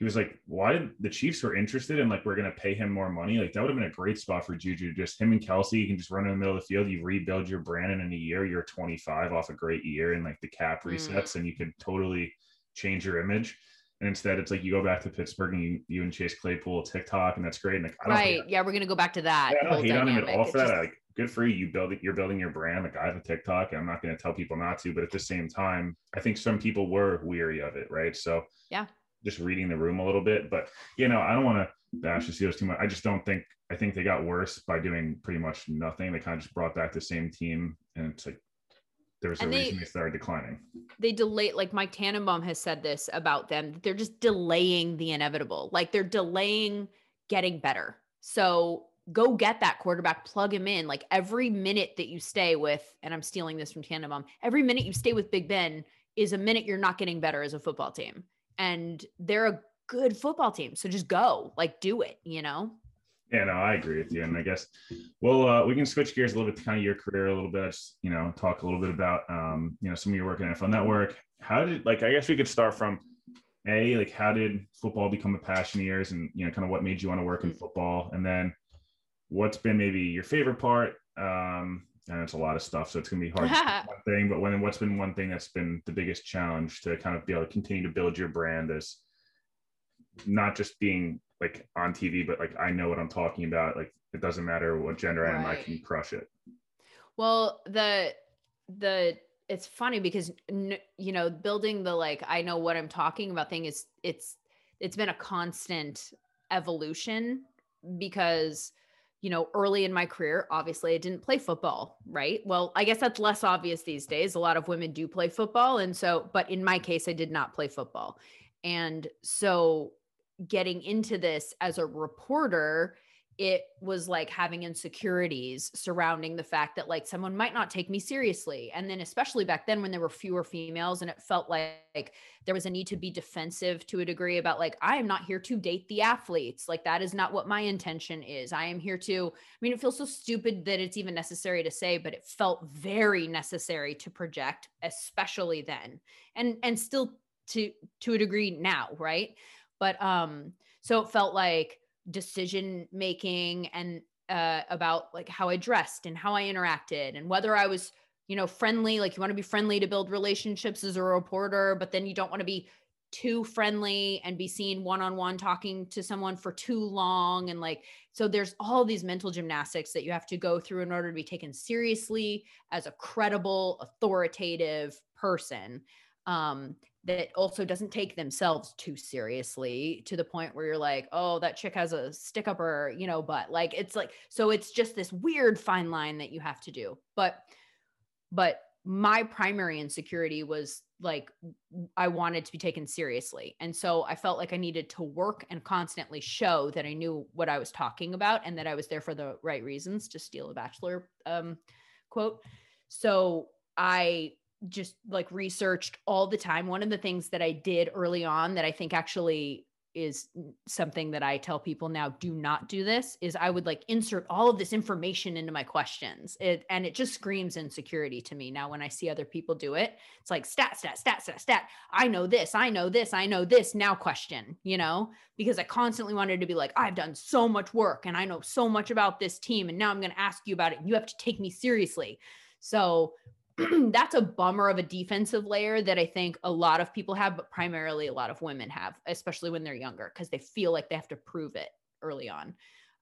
he was like, why did the Chiefs were interested and like we're gonna pay him more money? Like that would have been a great spot for Juju. Just him and Kelce, you can just run in the middle of the field. You rebuild your brand, and in a year you're 25 off a great year, and like the cap resets, mm. and you can totally change your image. And instead, it's like you go back to Pittsburgh and you, you and Chase Claypool TikTok, and that's great. And like, right, yeah, we're gonna go back to that. Yeah, I don't hate dynamic. on him at all for that. Like, good for you. You build it. You're building your brand. Like I have a TikTok, and I'm not gonna tell people not to, but at the same time, I think some people were weary of it, right? So yeah, just reading the room a little bit. But you know, I don't want to bash the Steelers too much. I just don't think. I think they got worse by doing pretty much nothing. They kind of just brought back the same team, and it's like there was and a they, reason they started declining. They delay, like Mike Tannenbaum has said this about them. They're just delaying the inevitable. Like they're delaying getting better. So go get that quarterback, plug him in. Like every minute that you stay with, and I'm stealing this from Tannenbaum, every minute you stay with Big Ben is a minute you're not getting better as a football team. And they're a good football team. So just go, like do it, you know? Yeah, no, I agree with you. And I guess well, uh, we can switch gears a little bit to kind of your career a little bit. Just, you know, talk a little bit about um, you know, some of your work at NFL Network. How did like I guess we could start from A, like how did football become a passion of yours and you know, kind of what made you want to work in football? And then what's been maybe your favorite part? Um, and it's a lot of stuff, so it's gonna be hard to one thing, but when what's been one thing that's been the biggest challenge to kind of be able to continue to build your brand as not just being like on TV, but like I know what I'm talking about. Like it doesn't matter what gender I am, I can crush it. Well, the the it's funny because you know building the like I know what I'm talking about thing is it's it's been a constant evolution because you know early in my career obviously I didn't play football right well I guess that's less obvious these days a lot of women do play football and so but in my case I did not play football and so getting into this as a reporter it was like having insecurities surrounding the fact that like someone might not take me seriously. And then especially back then when there were fewer females and it felt like, there was a need to be defensive to a degree about like i am not here to date the athletes. Like that is not what my intention is. I am here to i mean it feels so stupid that it's even necessary to say but it felt very necessary to project especially then. And and still to to a degree now right but um, so it felt like decision making and uh, about like how I dressed and how I interacted and whether I was, you know, friendly. Like you want to be friendly to build relationships as a reporter, but then you don't want to be too friendly and be seen one on one talking to someone for too long. And like, so there's all these mental gymnastics that you have to go through in order to be taken seriously as a credible, authoritative person. Um, that also doesn't take themselves too seriously to the point where you're like, oh, that chick has a stick up her, you know, but like it's like so it's just this weird fine line that you have to do. But but my primary insecurity was like I wanted to be taken seriously. And so I felt like I needed to work and constantly show that I knew what I was talking about and that I was there for the right reasons to steal a bachelor um, quote. So I just like researched all the time. One of the things that I did early on that I think actually is something that I tell people now do not do this is I would like insert all of this information into my questions. It, and it just screams insecurity to me. Now, when I see other people do it, it's like stat, stat, stat, stat, stat. I know this, I know this, I know this. Now, question, you know, because I constantly wanted to be like, I've done so much work and I know so much about this team. And now I'm going to ask you about it. And you have to take me seriously. So that's a bummer of a defensive layer that I think a lot of people have, but primarily a lot of women have, especially when they're younger, because they feel like they have to prove it early on.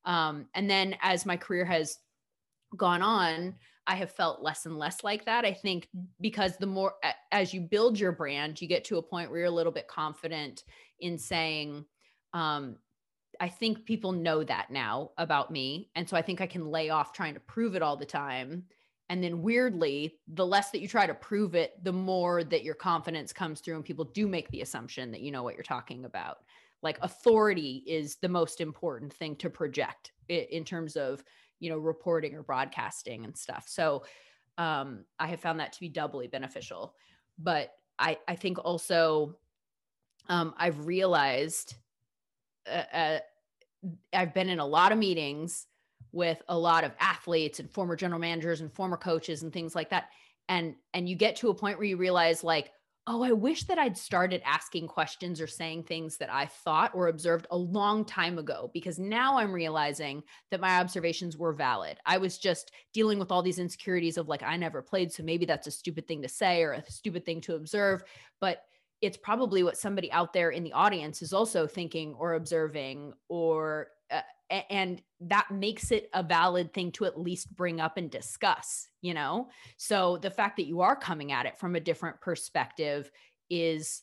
Um, and then as my career has gone on, I have felt less and less like that. I think because the more as you build your brand, you get to a point where you're a little bit confident in saying, um, I think people know that now about me. And so I think I can lay off trying to prove it all the time And then weirdly, the less that you try to prove it, the more that your confidence comes through and people do make the assumption that you know what you're talking about. Like authority is the most important thing to project in terms of, you know, reporting or broadcasting and stuff. So um, I have found that to be doubly beneficial. But I, I think also um, I've realized uh, uh, I've been in a lot of meetings with a lot of athletes and former general managers and former coaches and things like that. And and you get to a point where you realize like oh i wish that i'd started asking questions or saying things that i thought or observed a long time ago because now i'm realizing that my observations were valid. I was just dealing with all these insecurities of like i never played so maybe that's a stupid thing to say or a stupid thing to observe. But it's probably what somebody out there in the audience is also thinking or observing or and that makes it a valid thing to at least bring up and discuss you know? So the fact that you are coming at it from a different perspective is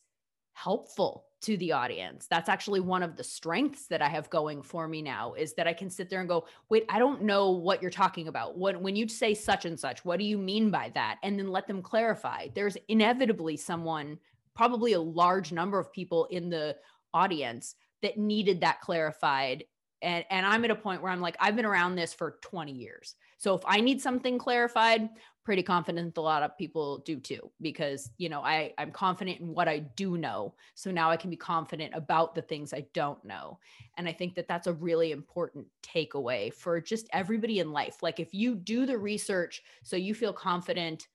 helpful to the audience. That's actually one of the strengths that i have going for me now is that i can sit there and go wait i don't know what you're talking about. What when you say such and such what do you mean by that? And then let them clarify. There's inevitably someone probably a large number of people in the audience that needed that clarified and and i'm at a point where i'm like i've been around this for 20 years. So if i need something clarified pretty confident a lot of people do too because you know i i'm confident in what i do know. So now i can be confident about the things i don't know. And i think that that's a really important takeaway for just everybody in life. Like if you do the research so you feel confident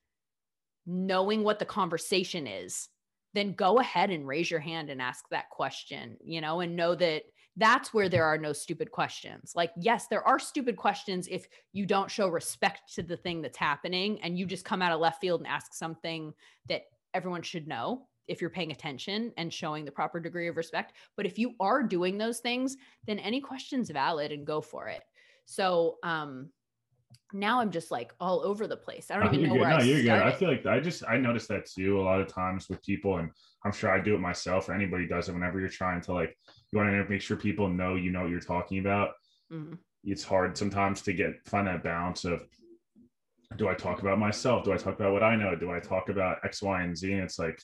knowing what the conversation is then go ahead and raise your hand and ask that question, you know, and know that that's where there are no stupid questions. Like, yes, there are stupid questions if you don't show respect to the thing that's happening and you just come out of left field and ask something that everyone should know if you're paying attention and showing the proper degree of respect. But if you are doing those things, then any question's valid and go for it. So, um, now I'm just like all over the place. I don't even know good. where no, I you're started. good. I feel like I just I notice that too a lot of times with people, and I'm sure I do it myself. Or anybody does it whenever you're trying to like you want to make sure people know you know what you're talking about. Mm-hmm. It's hard sometimes to get find that balance of do I talk about myself? Do I talk about what I know? Do I talk about X, Y, and Z? And it's like,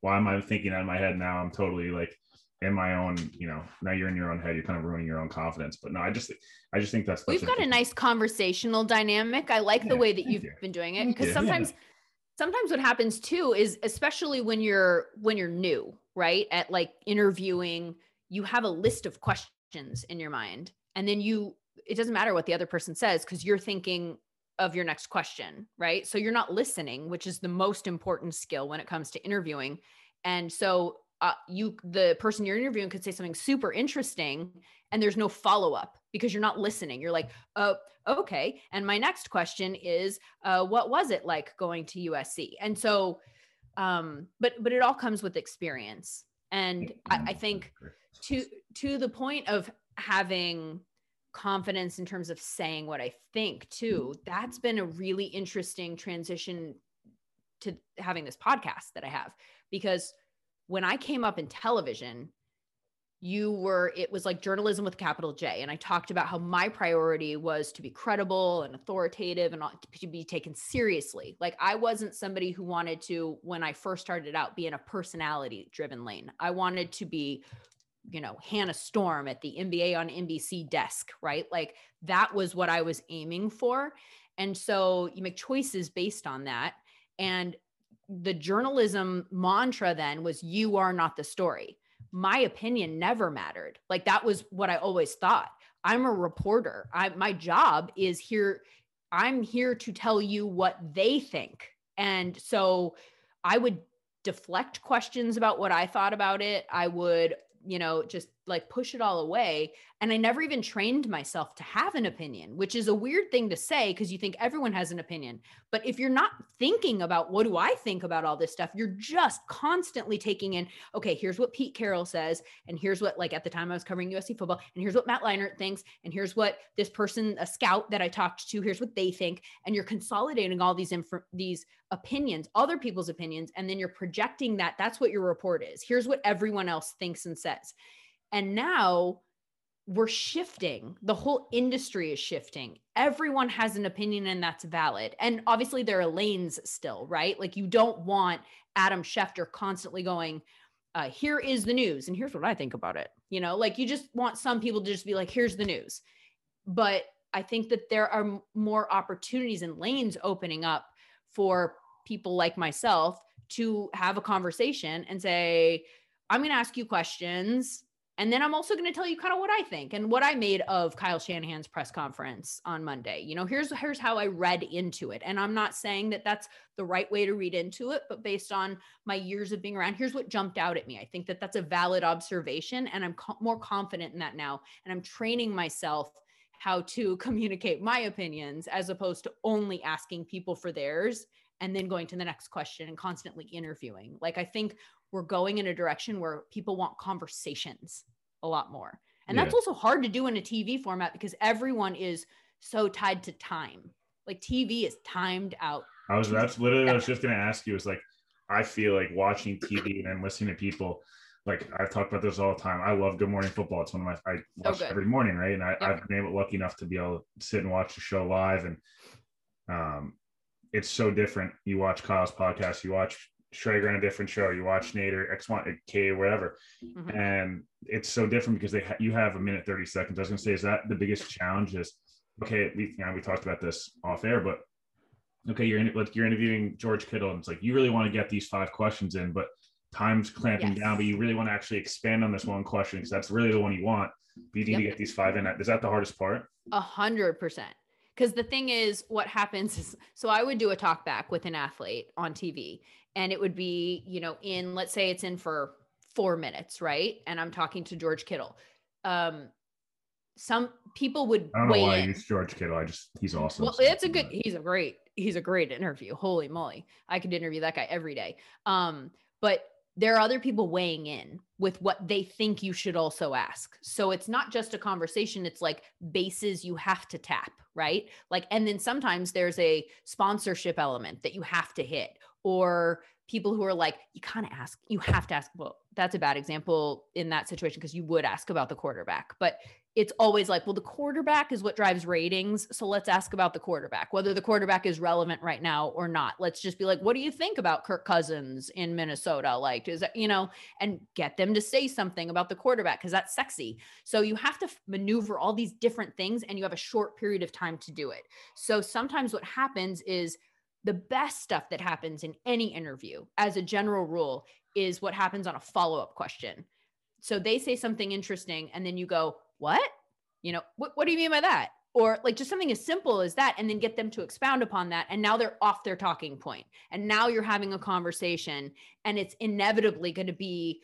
why am I thinking that in my head now? I'm totally like in my own, you know, now you're in your own head, you're kind of ruining your own confidence. But no, I just, I just think that's. We've got a nice conversational dynamic. I like yeah, the way that you've you. been doing it because sometimes, yeah. sometimes what happens too is, especially when you're when you're new, right, at like interviewing, you have a list of questions in your mind, and then you, it doesn't matter what the other person says because you're thinking of your next question, right? So you're not listening, which is the most important skill when it comes to interviewing. And so uh, you the person you're interviewing could say something super interesting and there's no follow up because you're not listening. You're like oh okay. And my next question is uh, what was it like going to usc and so um but but it all comes with experience. And I, I think to to the point of having confidence in terms of saying what i think too that's been a really interesting transition to having this podcast that i have because when I came up in television, you were it was like journalism with capital J and I talked about how my priority was to be credible and authoritative and to be taken seriously. Like I wasn't somebody who wanted to when I first started out be in a personality driven lane. I wanted to be you know Hannah Storm at the NBA on NBC desk, right? Like that was what I was aiming for. And so you make choices based on that and the journalism mantra then was you are not the story. My opinion never mattered. Like that was what I always thought. I'm a reporter. I my job is here I'm here to tell you what they think. And so I would deflect questions about what I thought about it. I would, you know, just like push it all away. And I never even trained myself to have an opinion, which is a weird thing to say because you think everyone has an opinion. But if you're not thinking about what do I think about all this stuff, you're just constantly taking in, okay, here's what Pete Carroll says. And here's what, like at the time I was covering USC football, and here's what Matt Leinart thinks. And here's what this person, a scout that I talked to, here's what they think. And you're consolidating all these, inf- these opinions, other people's opinions, and then you're projecting that. That's what your report is. Here's what everyone else thinks and says. And now we're shifting. The whole industry is shifting. Everyone has an opinion and that's valid. And obviously there are lanes still, right? Like you don't want Adam Schefter constantly going, uh, here is the news and here's what I think about it. You know, like you just want some people to just be like, here's the news. But I think that there are more opportunities and lanes opening up for people like myself to have a conversation and say, I'm going to ask you questions and then I'm also going to tell you kind of what I think and what I made of Kyle Shanahan's press conference on Monday. You know, here's here's how I read into it. And I'm not saying that that's the right way to read into it, but based on my years of being around, here's what jumped out at me. I think that that's a valid observation and I'm co- more confident in that now and I'm training myself how to communicate my opinions as opposed to only asking people for theirs and then going to the next question and constantly interviewing. Like I think we're going in a direction where people want conversations a lot more. And yeah. that's also hard to do in a TV format because everyone is so tied to time. Like TV is timed out. I was that's literally I was just gonna ask you is like I feel like watching TV and then listening to people like I've talked about this all the time. I love Good Morning Football. It's one of my I watch so every morning, right? And I, have been able lucky enough to be able to sit and watch the show live and um it's so different. You watch Kyle's podcast, you watch Schrager on a different show. You watch Nader, X1, K, whatever, mm-hmm. and it's so different because they ha- you have a minute thirty seconds. I was gonna say, is that the biggest challenge? Is okay, we you know, we talked about this off air, but okay, you're in, like you're interviewing George Kittle, and it's like you really want to get these five questions in, but time's clamping yes. down. But you really want to actually expand on this one question because that's really the one you want. But you need yep. to get these five in. Is that the hardest part? A hundred percent. Because the thing is, what happens is, so I would do a talk back with an athlete on TV, and it would be, you know, in, let's say it's in for four minutes, right? And I'm talking to George Kittle. Um, some people would. I don't know why in. I use George Kittle. I just he's awesome. Well, it's a good. He's a great. He's a great interview. Holy moly, I could interview that guy every day. Um, but there are other people weighing in with what they think you should also ask. So it's not just a conversation, it's like bases you have to tap, right? Like, and then sometimes there's a sponsorship element that you have to hit, or people who are like, you kind of ask, you have to ask. Well, that's a bad example in that situation because you would ask about the quarterback, but it's always like, well, the quarterback is what drives ratings. So let's ask about the quarterback, whether the quarterback is relevant right now or not. Let's just be like, what do you think about Kirk Cousins in Minnesota? Like, is that, you know, and get them to say something about the quarterback because that's sexy. So you have to maneuver all these different things and you have a short period of time to do it. So sometimes what happens is the best stuff that happens in any interview, as a general rule, is what happens on a follow up question. So they say something interesting and then you go, what? You know, what, what do you mean by that? Or like just something as simple as that, and then get them to expound upon that. And now they're off their talking point. And now you're having a conversation, and it's inevitably going to be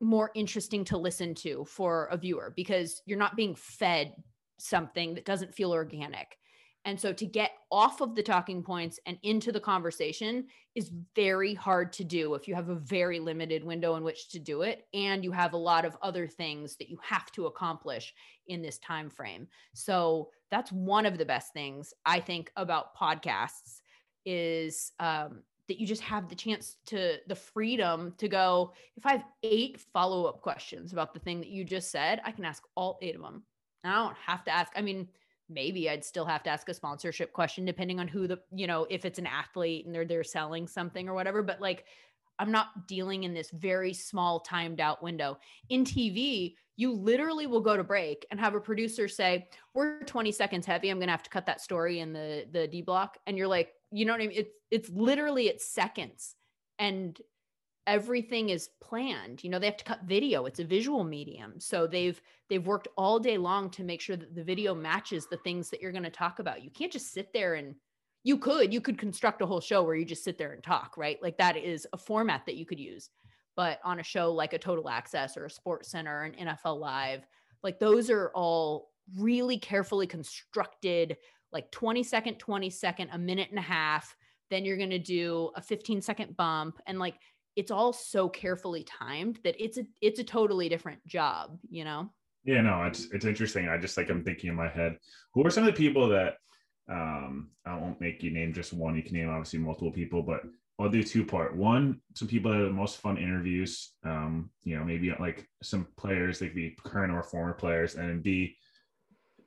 more interesting to listen to for a viewer because you're not being fed something that doesn't feel organic. And so to get off of the talking points and into the conversation is very hard to do if you have a very limited window in which to do it and you have a lot of other things that you have to accomplish in this time frame. So that's one of the best things I think about podcasts is um, that you just have the chance to the freedom to go if I have eight follow-up questions about the thing that you just said, I can ask all eight of them. And I don't have to ask I mean maybe I'd still have to ask a sponsorship question depending on who the, you know, if it's an athlete and they're they're selling something or whatever, but like I'm not dealing in this very small timed out window. In TV, you literally will go to break and have a producer say, "We're 20 seconds heavy. I'm going to have to cut that story in the the D block." And you're like, "You know what I mean? It's it's literally it's seconds." And everything is planned you know they have to cut video it's a visual medium. So they've they've worked all day long to make sure that the video matches the things that you're going to talk about. You can't just sit there and you could you could construct a whole show where you just sit there and talk right? Like that is a format that you could use. But on a show like a total access or a sports center an nfl live like those are all really carefully constructed like 20 second 20 second a minute and a half. Then you're going to do a 15 second bump. And like it's all so carefully timed that it's a it's a totally different job, you know? Yeah, no, it's it's interesting. I just like I'm thinking in my head, who are some of the people that um I won't make you name just one, you can name obviously multiple people, but I'll do two part. One, some people that are the most fun interviews. Um, you know, maybe like some players, they could be current or former players, and B,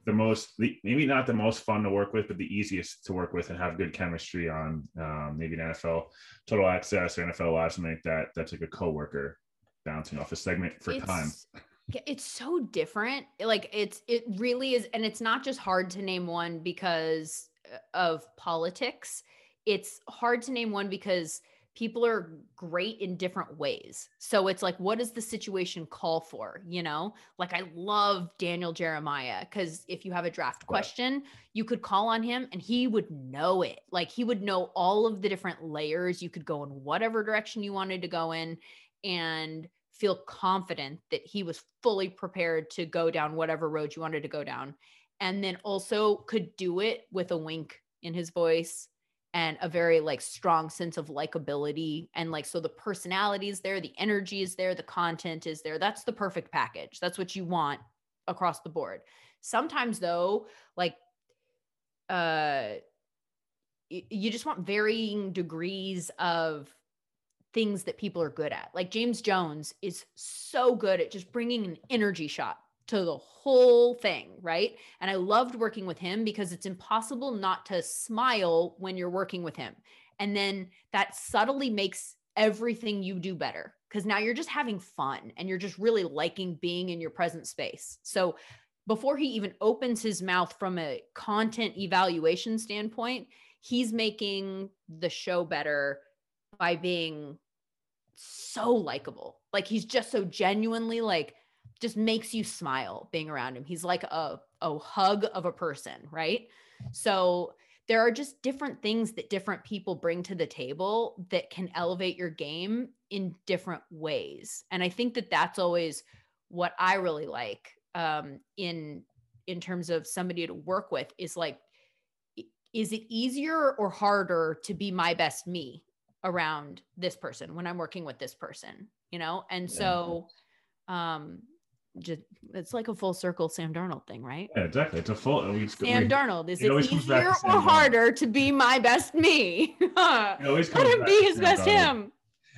the most, the, maybe not the most fun to work with, but the easiest to work with and have good chemistry on. Um, maybe an NFL Total Access or NFL Live, something like that. That's like a coworker bouncing off a segment for It's- time. it's so different like it's it really is and it's not just hard to name one because uh, of politics it's hard to name one because people are great in different ways. So it's like what does the situation call for you know? Like i love daniel jeremiah because if you have a draft question you could call on him and he would know it. Like he would know all of the different layers. You could go in whatever direction you wanted to go in and feel confident that he was fully prepared to go down whatever road you wanted to go down. And then also could do it with a wink in his voice and a very like strong sense of likability and like so the personality is there the energy is there the content is there that's the perfect package that's what you want across the board sometimes though like uh you just want varying degrees of things that people are good at. Like James Jones is so good at just bringing an energy shot to the whole thing, right? And I loved working with him because it's impossible not to smile when you're working with him. And then that subtly makes everything you do better because now you're just having fun and you're just really liking being in your present space. So before he even opens his mouth from a content evaluation standpoint, he's making the show better by being so likable. Like he's just so genuinely like just makes you smile being around him. He's like a a hug of a person, right? So there are just different things that different people bring to the table that can elevate your game in different ways. And I think that that's always what I really like um in in terms of somebody to work with is like is it easier or harder to be my best me around this person when I'm working with this person, you know? And so um just it's like a full circle Sam Darnold thing, right? Yeah, exactly. It's a full. We, Sam we- Darnold, is it it, easier or Darnold. harder to be my best me? Let him be his best Darnold. him.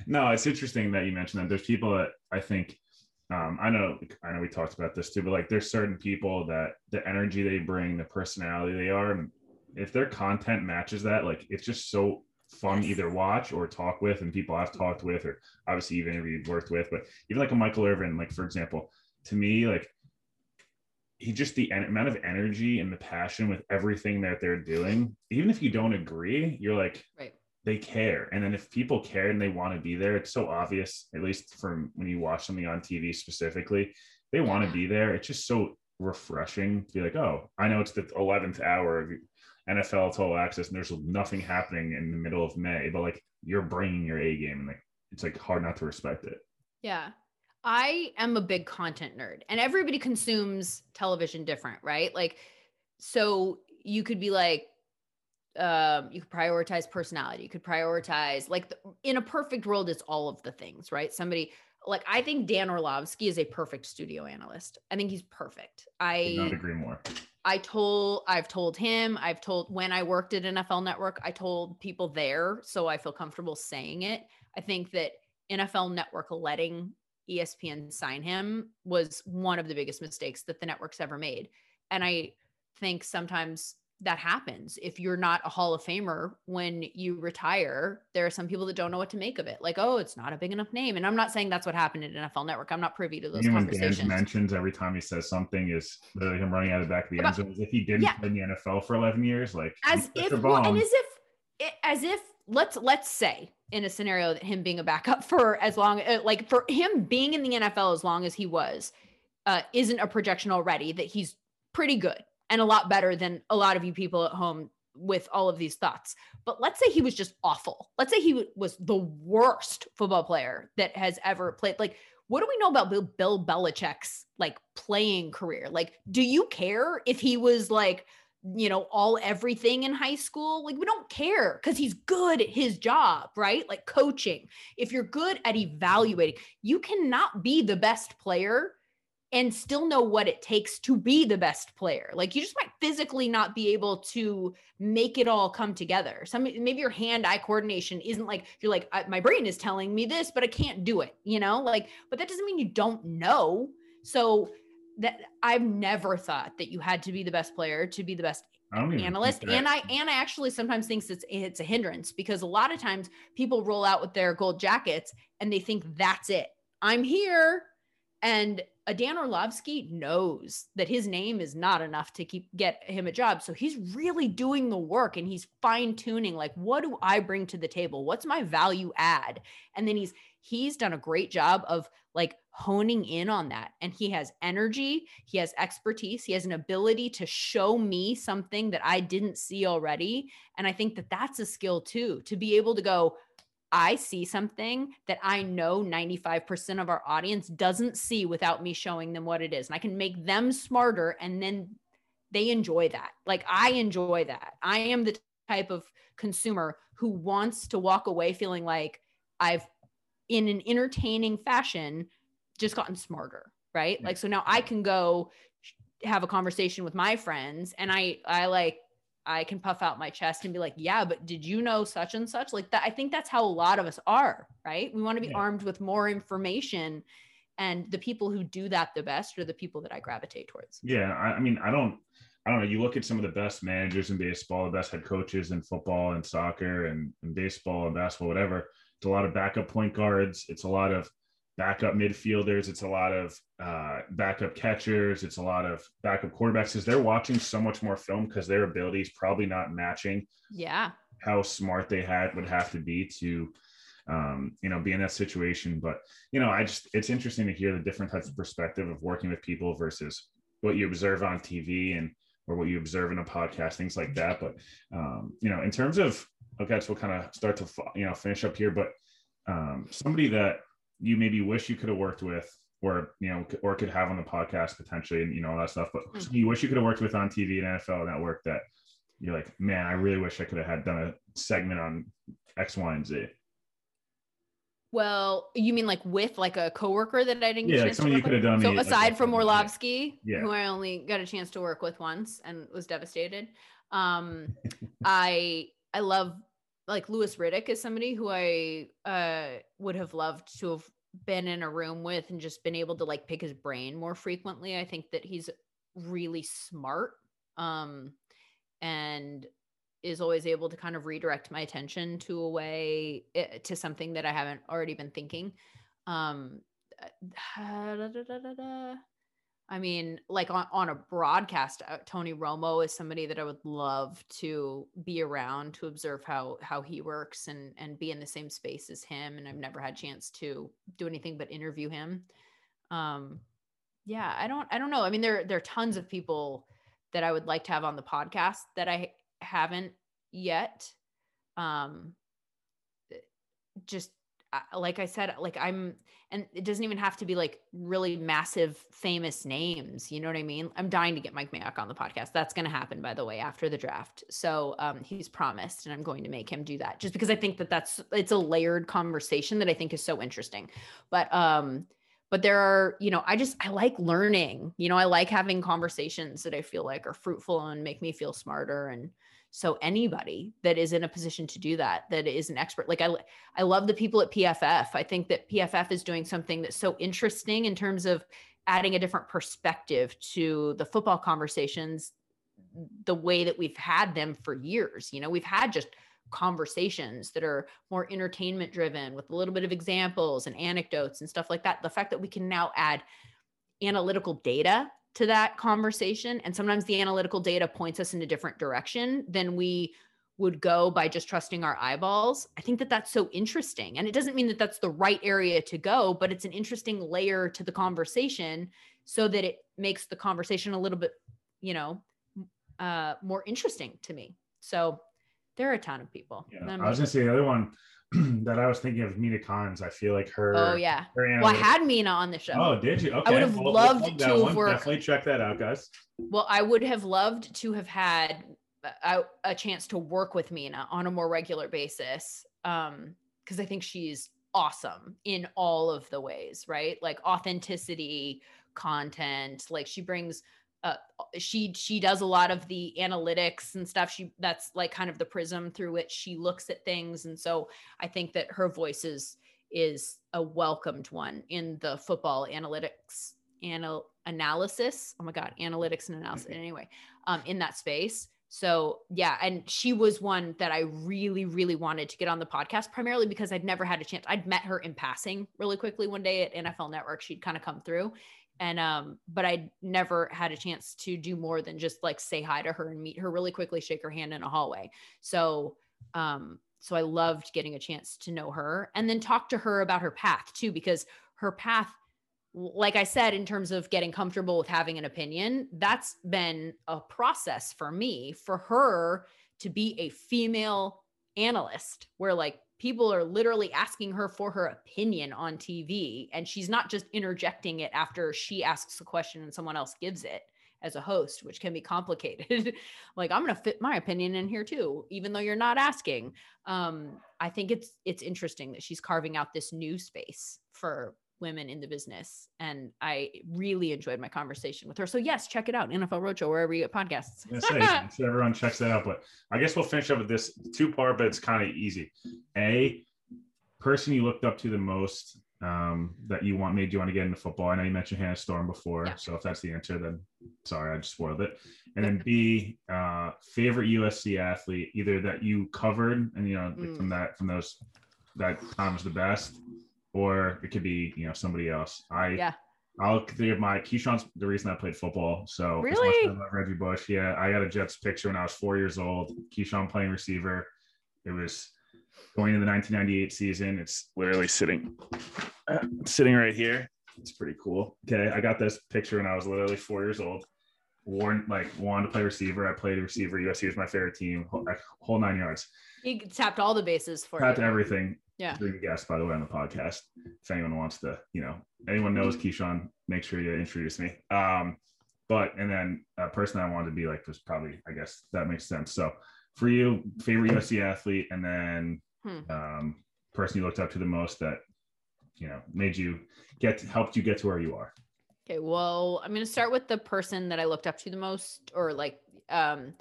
No, it's interesting that you mentioned that. There's people that I think, um, I know, I know we talked about this too, but like there's certain people that the energy they bring, the personality they are, if their content matches that, like it's just so fun Yes. either watch or talk with, and people I've talked with, or obviously even interviewed, worked with, but even like a Michael Irvin, like for example, to me, like he just the en- amount of energy and the passion with everything that they're doing, even if you don't agree, you're like, Right. they care. And then if people care and they want to be there, it's so obvious, at least from when you watch something on TV specifically, they want to be there. It's just so refreshing to be like, oh, I know it's the 11th hour of NFL total access and there's nothing happening in the middle of May, but like you're bringing your A game and like it's like hard not to respect it. Yeah. I am a big content nerd and everybody consumes television different, right? Like, so you could be like, um, you could prioritize personality, you could prioritize, like, the, in a perfect world, it's all of the things, right? Somebody, like, I think Dan Orlovsky is a perfect studio analyst. I think he's perfect. Could not I, agree more. I told, I've told him, I've told when I worked at NFL Network, I told people there, so I feel comfortable saying it. I think that NFL Network letting ESPN sign him was one of the biggest mistakes that the network's ever made. And I think sometimes that happens. If you're not a Hall of Famer when you retire, there are some people that don't know what to make of it. Like, oh, it's not a big enough name. And I'm not saying that's what happened at NFL Network. I'm not privy to those when Dan conversations. mentions every time he says something is literally him running out of the back of the About- end zone as if he didn't Yeah. play in the NFL for 11 years. Like as if well, and as if eh, as if let's let's say in a scenario that him being a backup for as long uh, like for him being in the NFL as long as he was uh isn't a projection already that he's pretty good and a lot better than a lot of you people at home with all of these thoughts. But let's say he was just awful. Let's say he was the worst football player that has ever played. Like what do we know about Bill, Bill Belichick's like playing career? Like, do you care if he was like you know, all everything in high school. Like, we don't care because he's good at his job, right? Like, coaching. If you're good at evaluating, you cannot be the best player and still know what it takes to be the best player. Like you just might physically not be able to make it all come together. Some maybe your hand-eye coordination isn't like you're like my brain is telling me this, but I can't do it. You know, like but that doesn't mean you don't know. So that I've never thought that you had to be the best player to be the best analyst and i and i actually sometimes thinks it's it's a hindrance because a lot of times people roll out with their gold jackets and they think that's it i'm here and a Dan Orlovsky knows that his name is not enough to keep get him a job. So he's really doing the work and he's fine tuning like what do I bring to the table? What's my value add? And then he's he's done a great job of like honing in on that. And he has energy, he has expertise, he has an ability to show me something that I didn't see already. And I think that that's a skill too, to be able to go, I see something that I know 95% of our audience doesn't see without me showing them what it is. And I can make them smarter and then they enjoy that. Like I enjoy that. I am the type of consumer who wants to walk away feeling like I've, in an entertaining fashion, just gotten smarter. Right. Like, so now I can go have a conversation with my friends and I, I like I can puff out my chest and be like, yeah, but did you know such and such? Like that, I think that's how a lot of us are, right? We want to be yeah. armed with more information. And the people who do that the best are the people that I gravitate towards. Yeah. I, I mean, I don't, I don't know. You look at some of the best managers in baseball, the best head coaches in football and soccer and, and baseball and basketball, whatever. It's a lot of backup point guards. It's a lot of backup midfielders. It's a lot of uh, backup catchers. It's a lot of backup quarterbacks because they're watching so much more film because their abilities probably not matching. Yeah. How smart they had would have to be to, um, you know, be in that situation. But you know, I just it's interesting to hear the different types of perspective of working with people versus what you observe on TV and or what you observe in a podcast, things like that. But um, you know, in terms of okay, so we'll kind of start to you know finish up here, but um, somebody that you maybe wish you could have worked with or you know or could have on the podcast potentially and you know all that stuff but mm-hmm. you wish you could have worked with on tv and nfl network that you're like man i really wish i could have had done a segment on x y and z well, you mean like with like a coworker that I didn't yeah, like something you could have done. So aside like, from Orlovsky, yeah. who I only got a chance to work with once and was devastated, um, I I love like Louis Riddick is somebody who I uh, would have loved to have been in a room with and just been able to like pick his brain more frequently. I think that he's really smart um, and is always able to kind of redirect my attention to a way eh, to something that I haven't already been thinking. Um, da, I mean, like on, on a broadcast, uh, Tony Romo is somebody that I would love to be around to observe how how he works and and be in the same space as him. And I've never had chance to do anything but interview him. Um, yeah, I don't I don't know. I mean, there there are tons of people that I would like to have on the podcast that I haven't yet. Um, just like I said, like I'm, and it doesn't even have to be like really massive famous names. You know what I mean? I'm dying to get Mike Mayock on the podcast. That's going to happen, by the way, after the draft. So um, he's promised, and I'm going to make him do that just because I think that that's it's a layered conversation that I think is so interesting. But um, but there are, you know, I just I like learning. You know, I like having conversations that I feel like are fruitful and make me feel smarter and so anybody that is in a position to do that, that is an expert, like I, I love the people at PFF. I think that PFF is doing something that's so interesting in terms of adding a different perspective to the football conversations, the way that we've had them for years. You know, we've had just conversations that are more entertainment driven with a little bit of examples and anecdotes and stuff like that. The fact that we can now add analytical data to that conversation. And sometimes the analytical data points us in a different direction than we would go by just trusting our eyeballs. I think that that's so interesting. And it doesn't mean that that's the right area to go, but it's an interesting layer to the conversation so that it makes the conversation a little bit, you know, uh, more interesting to me. So there are a ton of people. Yeah. I was gonna say the other one that I was thinking of Mina Kimes. I feel like her. Oh yeah. Her well, I had Mina on the show. Oh, did you? Okay. I would have we'll, loved we'll to have worked. Definitely check that out, guys. Well, I would have loved to have had a, a chance to work with Mina on a more regular basis, um, because I think she's awesome in all of the ways, right? Like authenticity, content, like she brings uh, she she does a lot of the analytics and stuff. She that's like kind of the prism through which she looks at things. And so i think that her voice is is a welcomed one in the football analytics anal- analysis. Oh my god analytics and analysis mm-hmm. anyway um in that space. So yeah and she was one that i really really wanted to get on the podcast primarily because i'd never had a chance. I'd met her in passing really quickly one day at nfl network. She'd kind of come through and um but i never had a chance to do more than just like say hi to her and meet her really quickly shake her hand in a hallway. So um so i loved getting a chance to know her and then talk to her about her path too because her path like i said in terms of getting comfortable with having an opinion that's been a process for me for her to be a female analyst where like people are literally asking her for her opinion on TV and she's not just interjecting it after she asks a question and someone else gives it as a host which can be complicated. Like i'm going to fit my opinion in here too even though you're not asking. Um i think it's it's interesting that she's carving out this new space for women in the business. And I really enjoyed my conversation with her. So yes, check it out. NFL Roadshow, wherever you get podcasts. yes, everyone checks that out. But I guess we'll finish up with this two part, but it's kind of easy. A person you looked up to the most um, that you want made you want to get into football. I know you mentioned Hannah Storm before. Yeah. So if that's the answer, then sorry, I just spoiled it. And then B, uh, favorite USC athlete, either that you covered and you know mm. from that from those that time was the best or it could be you know somebody else. I yeah. I'll think of my Keyshawn's the reason I played football. So really, Reggie Bush. Yeah, I got a Jets picture when I was four years old. Keyshawn playing receiver. It was going into the 1998 season. It's literally sitting, uh, sitting right here. It's pretty cool. Okay, I got this picture when I was literally four years old. Warren like wanted to play receiver. I played receiver. USC was my favorite team. Whole, whole nine yards. He tapped all the bases for tapped you. everything. Yeah. Being guest, by the way, on the podcast. If anyone wants to, you know, anyone knows. Keyshawn, make sure you introduce me. Um, but and then a person I wanted to be like was probably, I guess that makes sense. So for you, favorite USC athlete, and then hmm. um, person you looked up to the most that you know made you get helped you get to where you are. Okay, well, I'm going to start with the person that I looked up to the most, or like um,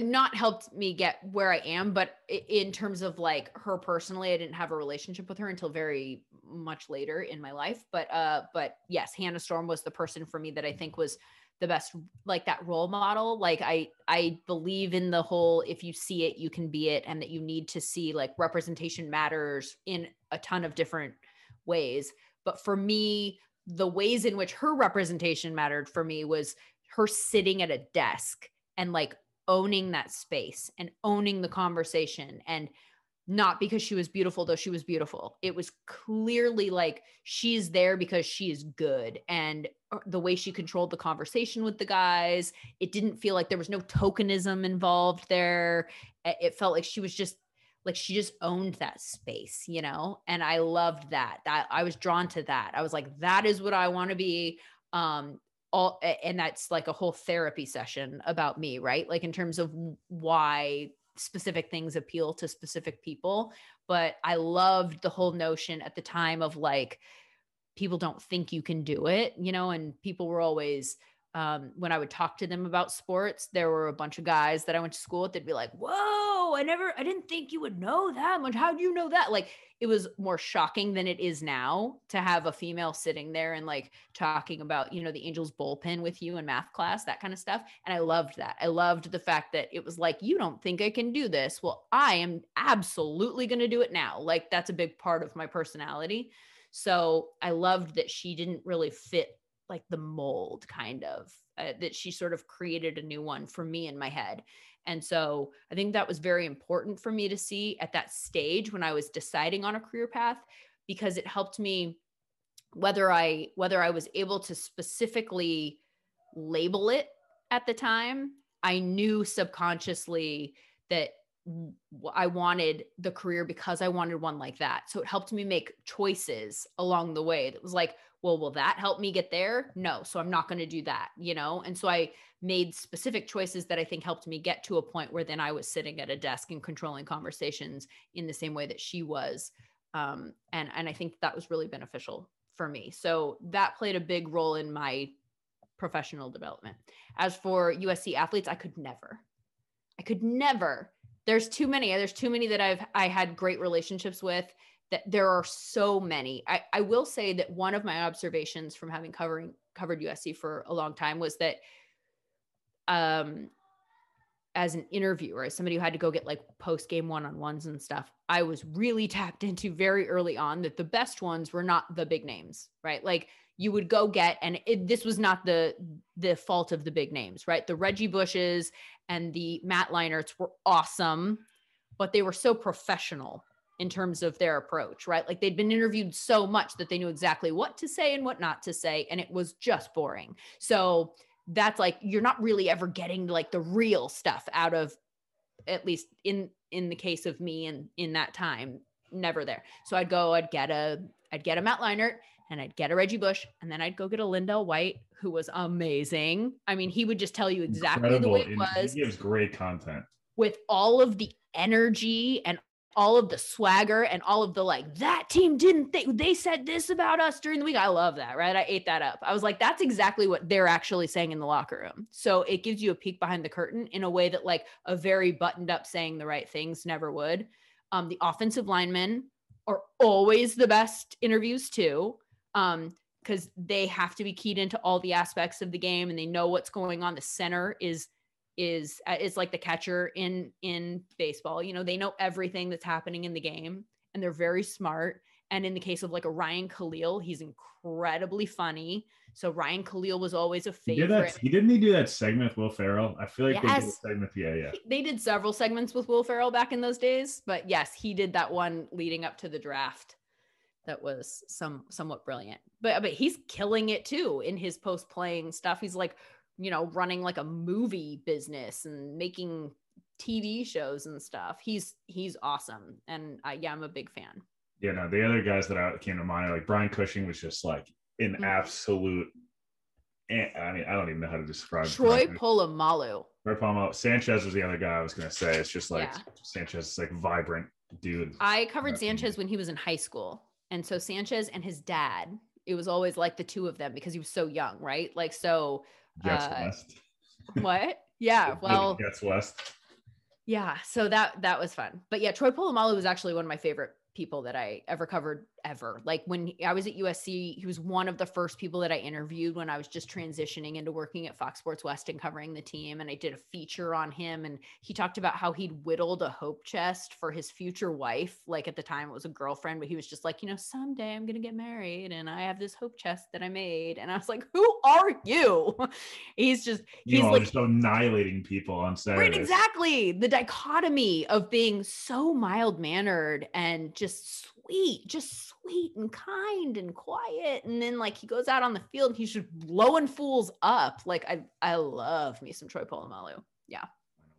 not helped me get where I am, but in terms of like her personally, I didn't have a relationship with her until very much later in my life. But uh, but yes, Hannah Storm was the person for me that I think was the best like that role model like i i believe in the whole if you see it you can be it and that you need to see like representation matters in a ton of different ways but for me the ways in which her representation mattered for me was her sitting at a desk and like owning that space and owning the conversation and not because she was beautiful though she was beautiful. It was clearly like she's there because she is good and uh, the way she controlled the conversation with the guys it didn't feel like there was no tokenism involved there. It felt like she was just like she just owned that space you know? And i loved that that i was drawn to that. I was like that is what i want to be. Um all and that's like a whole therapy session about me right? Like in terms of why specific things appeal to specific people but i loved the whole notion at the time of like people don't think you can do it you know and people were always um, when I would talk to them about sports, there were a bunch of guys that I went to school with. They'd be like, "Whoa, I never, I didn't think you would know that much. How do you know that?" Like, it was more shocking than it is now to have a female sitting there and like talking about, you know, the Angels bullpen with you in math class, that kind of stuff. And I loved that. I loved the fact that it was like, "You don't think I can do this? Well, I am absolutely going to do it now." Like, that's a big part of my personality. So I loved that she didn't really fit like the mold kind of uh, that she sort of created a new one for me in my head. And so i think that was very important for me to see at that stage when i was deciding on a career path because it helped me whether i whether i was able to specifically label it at the time i knew subconsciously that I wanted the career because I wanted one like that. So it helped me make choices along the way that was like, well, will that help me get there? No. So I'm not going to do that, you know? And so I made specific choices that I think helped me get to a point where then I was sitting at a desk and controlling conversations in the same way that she was. Um, and and I think that was really beneficial for me. So that played a big role in my professional development. As for USC athletes, I could never. I could never. There's too many. There's too many that I've I had great relationships with. That there are so many. I, I will say that one of my observations from having covering covered USC for a long time was that um as an interviewer, as somebody who had to go get like post game one on ones and stuff, I was really tapped into very early on that the best ones were not the big names, right? Like you would go get, and it, this was not the the fault of the big names, right? The Reggie Bushes and the Matt Leinarts were awesome, but they were so professional in terms of their approach, right? Like they'd been interviewed so much that they knew exactly what to say and what not to say, and it was just boring. So that's like you're not really ever getting like the real stuff out of at least in in the case of me and in that time never there so i'd go i'd get a i'd get a matt leinart and i'd get a reggie bush and then i'd go get a LenDale White who was amazing. I mean he would just tell you exactly Incredible. the way it was he gives great content. with all of the energy and all of the swagger and all of the like that team didn't think they said this about us during the week. I love that right? I ate that up. I was like that's exactly what they're actually saying in the locker room. So it gives you a peek behind the curtain in a way that like a very buttoned up saying the right things never would. Um, the offensive linemen are always the best interviews too um, because they have to be keyed into all the aspects of the game and they know what's going on the center is is uh, is like the catcher in in baseball. You know, they know everything that's happening in the game and they're very smart. And in the case of like a Ryan Kalil, he's incredibly funny. So Ryan Kalil was always a favorite. He, did that, he didn't he do that segment with Will Ferrell? I feel like yes. they did a segment. Yeah, yeah. They did several segments with Will Ferrell back in those days, but yes, he did that one leading up to the draft. That was some somewhat brilliant. But but he's killing it too in his post playing stuff. He's like you know, running like a movie business and making TV shows and stuff. He's he's awesome, and I, yeah, I'm a big fan. Yeah, no, the other guys that came to mind, like Brian Cushing, was just like an mm-hmm. absolute. I mean, I don't even know how to describe. Troy Polamalu. Troy Polamalu. Sanchez was the other guy I was gonna say. It's just like yeah. Sanchez is like vibrant dude. I covered Sanchez when he was in high school, and so Sanchez and his dad. It was always like the two of them because he was so young, right? Like so Jets uh, West. What? Yeah. Well, Jets West. Yeah. So that that was fun. But yeah, Troy Polamalu was actually one of my favorite people that I ever covered ever. Like when I was at USC, he was one of the first people that I interviewed when I was just transitioning into working at Fox Sports West and covering the team. And I did a feature on him. And he talked about how he'd whittled a hope chest for his future wife. Like at the time, it was a girlfriend, but he was just like, you know, someday I'm going to get married and I have this hope chest that I made. And I was like, who are you? he's just, he's you know, like, just annihilating people on set. Right, exactly. The dichotomy of being so mild mannered and just sweet, just sweet and kind and quiet. And then like he goes out on the field and he's just blowing fools up. Like I I love me some Troy Polamalu. Yeah.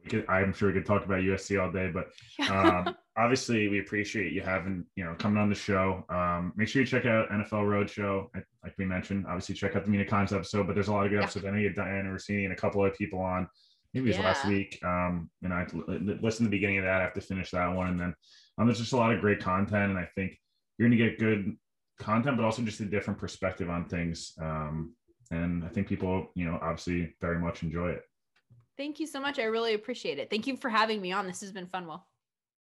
Could, I'm sure we could talk about USC all day, but um, obviously we appreciate you having, you know, coming on the show. Um, make sure you check out NFL Roadshow. Like we mentioned, obviously check out the Mina Kimes episode, but there's a lot of good yeah. episodes. I know you have Dianna Russini and a couple other people on. Maybe it was yeah. last week. Um, and I listened to the beginning of that. I have to finish that one. And then um, there's just a lot of great content. And I think you're going to get good content, but also just a different perspective on things. Um, and I think people, you know, obviously very much enjoy it. Thank you so much. I really appreciate it. Thank you for having me on. This has been fun, Will.